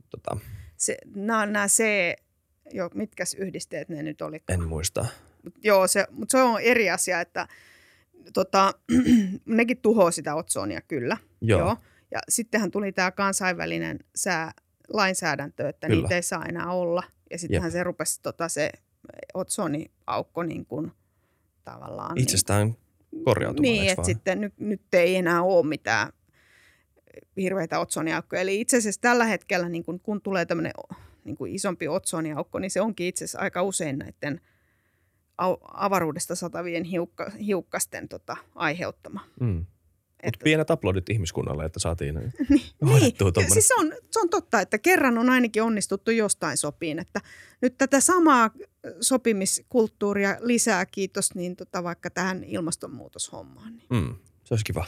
tota. se, nämä, nämä C, jo, mitkäs yhdisteet ne nyt oli? En muista. Joo, se, mutta se on eri asia, että – tota, nekin tuhoaa sitä otsonia kyllä. Joo. Joo. Ja sittenhän tuli tämä kansainvälinen sää, lainsäädäntö, että kyllä. niitä ei saa enää olla. Ja sittenhän Jep. se rupesi tota, se otsoniaukko niin kuin, tavallaan... Niin- Itsestään niin, korjautumaan, Niin, että sitten nyt, nyt ei enää ole mitään hirveitä otsoniaukkoja. Eli itse asiassa tällä hetkellä, niin kun, kun tulee tämmöinen niin isompi otsoniaukko, niin se onkin itse asiassa aika usein näiden – avaruudesta satavien hiukka, hiukkasten tota, aiheuttama. Mm. Mutta pienet aplodit ihmiskunnalle, että saatiin niin, niin. Siis se, on, se on totta, että kerran on ainakin onnistuttu jostain sopiin. Että nyt tätä samaa sopimiskulttuuria lisää, kiitos, niin tota, vaikka tähän ilmastonmuutoshommaan. Niin. Mm, se olisi kiva.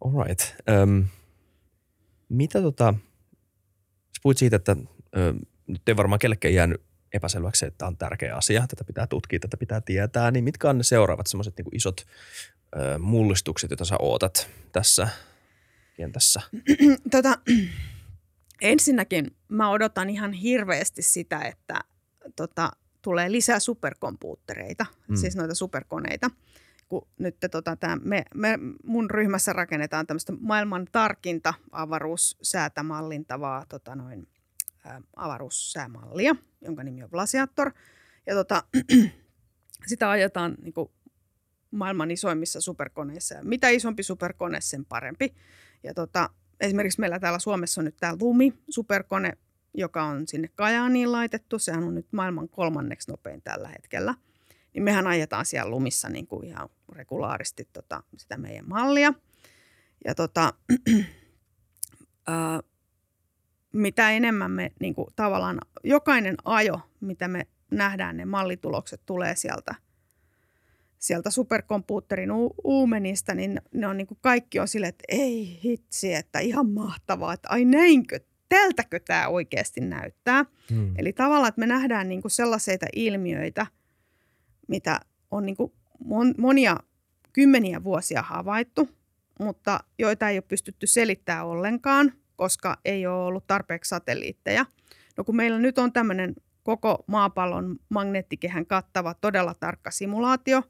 All right. Um, mitä tota, sä puhuit siitä, että um, nyt ei varmaan kellekään jäänyt epäselväksi, että tämä on tärkeä asia, tätä pitää tutkia, tätä pitää tietää, niin mitkä on ne seuraavat semmoiset niin isot ö, mullistukset, joita sä ootat tässä kentässä? tota, ensinnäkin mä odotan ihan hirveästi sitä, että tota, tulee lisää superkompuuttereita, mm. siis noita superkoneita, kun nyt tota, tää, me, me, mun ryhmässä rakennetaan tämmöistä maailman tarkinta avaruussäätämallintavaa tota noin, avaruussäämallia, jonka nimi on Blasiator. Ja tota, sitä ajetaan niin kuin maailman isoimmissa superkoneissa. Ja mitä isompi superkone, sen parempi. Ja tota, esimerkiksi meillä täällä Suomessa on nyt tämä Lumi-superkone, joka on sinne Kajaaniin laitettu. Sehän on nyt maailman kolmanneksi nopein tällä hetkellä. Niin mehän ajetaan siellä lumissa niin kuin ihan regulaaristi tota, sitä meidän mallia. Ja tota, ää, mitä enemmän me niin kuin, tavallaan, jokainen ajo, mitä me nähdään, ne mallitulokset tulee sieltä, sieltä superkompuutterin u- uumenista, niin ne on niin kuin kaikki on sille, että ei hitsi, että ihan mahtavaa, että ai näinkö, tältäkö tämä oikeasti näyttää. Hmm. Eli tavallaan, että me nähdään niin kuin sellaisia ilmiöitä, mitä on niin kuin mon, monia kymmeniä vuosia havaittu, mutta joita ei ole pystytty selittämään ollenkaan, koska ei ole ollut tarpeeksi satelliitteja. No kun meillä nyt on tämmöinen koko maapallon magneettikehän kattava todella tarkka simulaatio,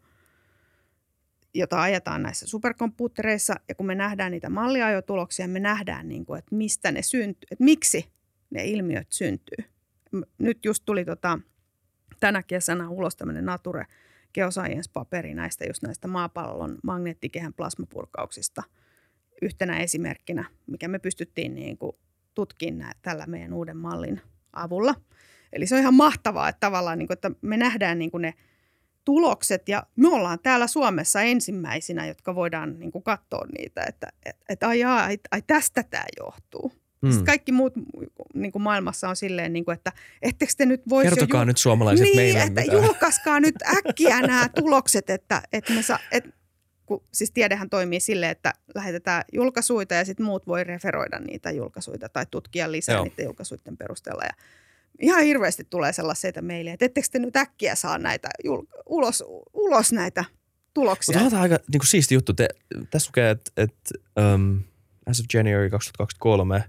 jota ajetaan näissä superkompuuttereissa. Ja kun me nähdään niitä malliajotuloksia, me nähdään, niin kuin, että mistä ne syntyy, että miksi ne ilmiöt syntyy. Nyt just tuli tota, tänä kesänä ulos tämmöinen Nature Geoscience-paperi näistä just näistä maapallon magneettikehän plasmapurkauksista yhtenä esimerkkinä, mikä me pystyttiin niin kuin tutkimaan tällä meidän uuden mallin avulla. Eli se on ihan mahtavaa, että tavallaan niin kuin, että me nähdään niin kuin ne tulokset ja me ollaan täällä Suomessa ensimmäisinä, jotka voidaan niin kuin katsoa niitä, että et, et, ai, ai, ai tästä tämä johtuu. Mm. Sitten kaikki muut niin kuin maailmassa on silleen, niin kuin, että ettekö te nyt voisi Kertokaa jo, nyt suomalaiset niin, meille että mitä. julkaiskaa nyt äkkiä nämä tulokset, että, että me sa, et, kun, siis tiedehän toimii silleen, että lähetetään julkaisuita ja sitten muut voi referoida niitä julkaisuita tai tutkia lisää Joo. niiden julkaisuiden perusteella. Ja ihan hirveästi tulee sellaisia meille, että ettekö te nyt äkkiä saa näitä jul, ulos, ulos näitä tuloksia. Mutta tämä on aika niin kuin siisti juttu. Te, tässä lukee, että et, um, as of January 2023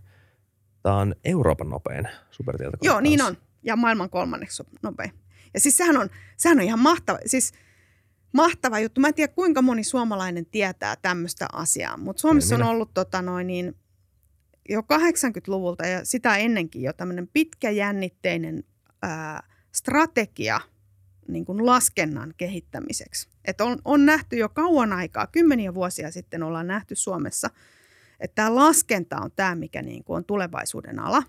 tämä on Euroopan nopein supertietokone. Joo, niin on. Ja maailman kolmanneksi nopein. Ja siis sehän on, sehän on ihan mahtava, siis mahtava juttu. Mä en tiedä, kuinka moni suomalainen tietää tämmöistä asiaa, mutta Suomessa on ollut tota noin, niin, jo 80-luvulta ja sitä ennenkin jo tämmöinen pitkäjännitteinen ää, strategia niin kuin laskennan kehittämiseksi. Et on, on nähty jo kauan aikaa, kymmeniä vuosia sitten ollaan nähty Suomessa, että tämä laskenta on tämä, mikä niin kuin on tulevaisuuden ala.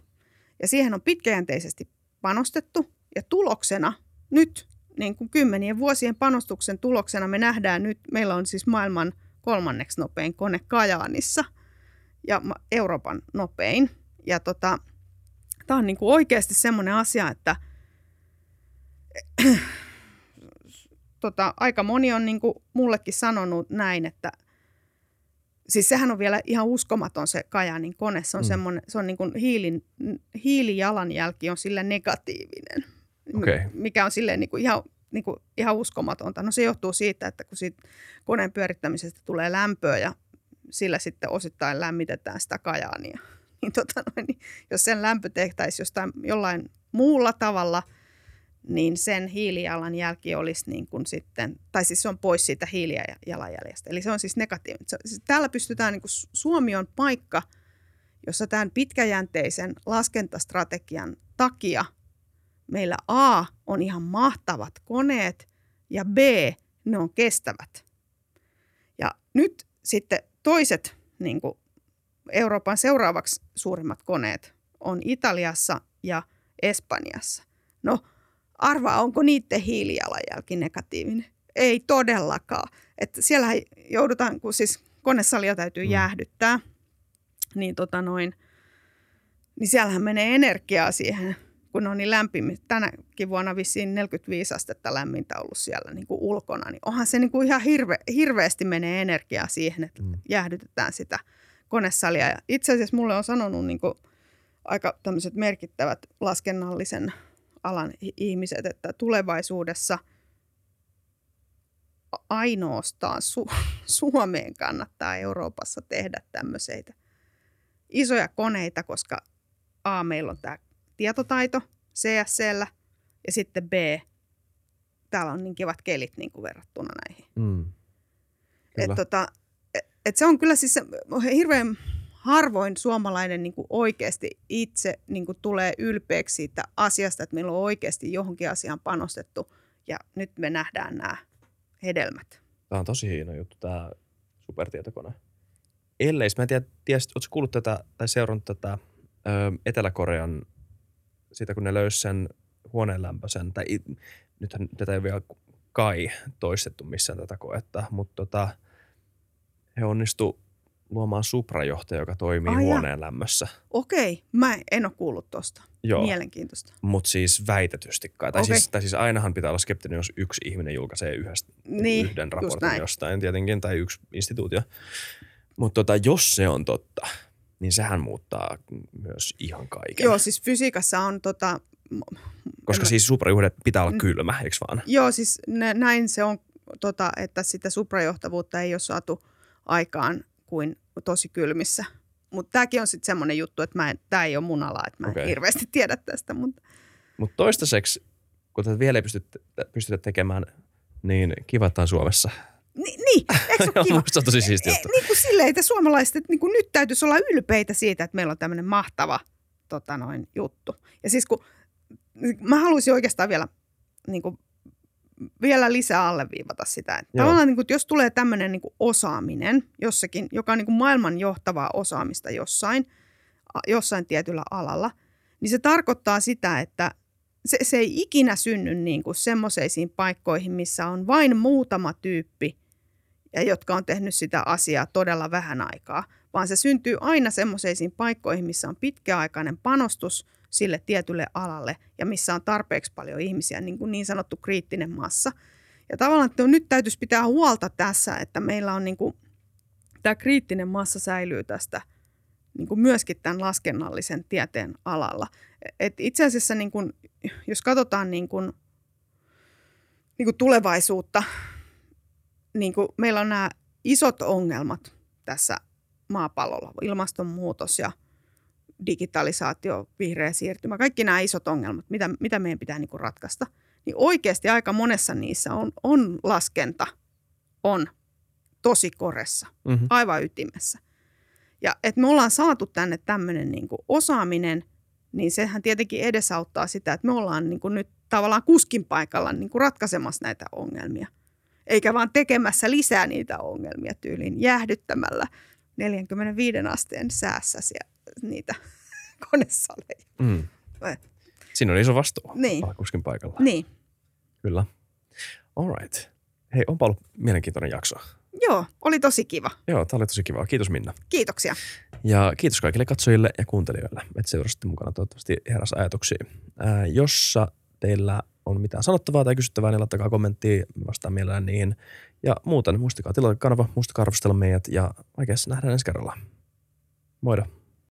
Ja siihen on pitkäjänteisesti panostettu ja tuloksena nyt niin kuin kymmenien vuosien panostuksen tuloksena me nähdään nyt, meillä on siis maailman kolmanneksi nopein kone Kajaanissa ja Euroopan nopein. Ja tota, tämä on niin kuin oikeasti semmoinen asia, että tota, aika moni on niin kuin mullekin sanonut näin, että siis sehän on vielä ihan uskomaton se Kajaanin kone. Se on, Mm. mm. semmoinen, se on niin kuin hiilin, hiilijalanjälki on sillä negatiivinen, Okei. mikä on silleen niin kuin ihan, niin kuin ihan uskomatonta. No se johtuu siitä, että kun siitä koneen pyörittämisestä tulee lämpöä ja sillä sitten osittain lämmitetään sitä Kajaania. Niin, tota noin, niin jos sen lämpö tehtäisiin jostain jollain muulla tavalla, niin sen hiilijalanjälki olisi niin kuin sitten, tai siis se on pois siitä hiilijalanjäljestä. Eli se on siis negatiivinen. Siis täällä pystytään, niin kuin Suomi on paikka, jossa tämän pitkäjänteisen laskentastrategian takia meillä A on ihan mahtavat koneet ja B, ne on kestävät. Ja nyt sitten toiset niin kuin Euroopan seuraavaksi suurimmat koneet on Italiassa ja Espanjassa. No arvaa, onko niiden hiilijalanjälki negatiivinen? Ei todellakaan. Että siellähän joudutaan, kun siis konesalia täytyy Mm. jäähdyttää, niin, tota noin, niin siellähän menee energiaa siihen, kun on niin lämpimiä. Tänäkin vuonna vissiin 45 astetta lämmintä ollut siellä niin kuin ulkona, niin onhan se niin kuin ihan hirve, hirveästi menee energiaa siihen, että Mm. jäähdytetään sitä konesalia. Ja itse asiassa mulle on sanonut niin kuin aika tämmöiset merkittävät laskennallisen alan ihmiset, että tulevaisuudessa ainoastaan Su- Suomeen kannattaa Euroopassa tehdä tämmöisiä isoja koneita, koska A, meillä on tämä tietotaito CSCllä ja sitten B, täällä on niin kivat kelit niin kuin verrattuna näihin. Mm. Et tota, et, et se on kyllä siis se, hirveän harvoin suomalainen niin kuin oikeasti itse niin kuin tulee ylpeäksi siitä asiasta, että meillä on oikeasti johonkin asiaan panostettu ja nyt me nähdään nämä hedelmät. Tämä on tosi hieno juttu, tämä supertietokone. Ellei, mä en tiedä, tiesit, ootko kuullut tätä tai seurannut tätä ö, Etelä-Korean, siitä kun ne löysi sen huoneenlämpöisen, tai nythän tätä ei ole vielä kai toistettu missään tätä koetta, mutta tota, he onnistu luomaan suprajohtaja, joka toimii Ai jaa. huoneen lämmössä. Okei, mä en ole kuullut tuosta. Joo, Mielenkiintoista. mutta siis väitetysti kai. Tai, siis, tai siis ainahan pitää olla skeptinen, jos yksi ihminen julkaisee yhdestä Niin, yhden raportin jostain tietenkin, tai yksi instituutio. Mutta tota, jos se on totta, niin sehän muuttaa myös ihan kaiken. Joo, siis fysiikassa on tota, Koska siis suprajuhde pitää olla Mm. kylmä, eikö vaan? Joo, siis nä- näin se on, tota, että sitä suprajohtavuutta ei ole saatu aikaan kuin tosi kylmissä. Mutta tämäkin on sitten semmoinen juttu, että tämä ei ole mun ala, että mä en Okei. hirveästi tiedä tästä. Mutta Mutta toistaiseksi, kun tätä vielä ei pystytä, pystytä tekemään, niin kiva, että on Suomessa. Ni, niin, eikö se? Musta on tosi siisti E, juttu. niin kuin silleen, että suomalaiset, että niin kuin nyt täytyisi olla ylpeitä siitä, että meillä on tämmöinen mahtava tota noin, juttu. Ja siis kun mä haluaisin oikeastaan vielä, niin kuin, vielä lisää alleviivata sitä, että Joo. tavallaan niin kuin, että jos tulee tämmöinen niin kuin osaaminen jossakin, joka on niin kuin maailman johtavaa osaamista jossain, jossain tietyllä alalla, niin se tarkoittaa sitä, että se, se ei ikinä synny niin kuin semmoisiin paikkoihin, missä on vain muutama tyyppi, ja jotka on tehnyt sitä asiaa todella vähän aikaa, vaan se syntyy aina semmoisiin paikkoihin, missä on pitkäaikainen panostus sille tietylle alalle ja missä on tarpeeksi paljon ihmisiä, niin, kuin niin sanottu kriittinen massa. Ja tavallaan että nyt täytyisi pitää huolta tässä, että meillä on niin kuin, tämä kriittinen massa säilyy tästä niin kuin myöskin tämän laskennallisen tieteen alalla. Et itse asiassa niin kuin, jos katsotaan niin kuin, niin kuin tulevaisuutta, niin kuin meillä on nämä isot ongelmat tässä maapallolla, ilmastonmuutos ja digitalisaatio, vihreä siirtymä, kaikki nämä isot ongelmat, mitä, mitä meidän pitää niin kuin ratkaista, niin oikeasti aika monessa niissä on, on laskenta, on tosi koressa, Mm-hmm. aivan ytimessä. Ja että me ollaan saatu tänne tämmöinen niin kuin osaaminen, niin sehän tietenkin edesauttaa sitä, että me ollaan niin kuin nyt tavallaan kuskin paikalla niin kuin ratkaisemassa näitä ongelmia. Eikä vaan tekemässä lisää niitä ongelmia tyyliin jäähdyttämällä 45 asteen säässä niitä konesaleja. Mm. Siinä on iso vastuu. Niin. kuskin paikalla. Niin, Kyllä. All right. Hei, onpa ollut mielenkiintoinen jakso. joo, oli tosi kiva. Joo, tämä oli tosi kiva. Kiitos Minna. Kiitoksia. Ja kiitos kaikille katsojille ja kuuntelijoille, että seurasitte mukana toivottavasti heräs ajatuksia. Ää, jossa teillä on mitään sanottavaa tai kysyttävää, niin laittakaa kommenttia, me vastaan mielellään niihin. Ja muuten, muistakaa tilata kanava, muistakaa arvostella meidät ja oikeassa nähdään ensi kerralla. Moido.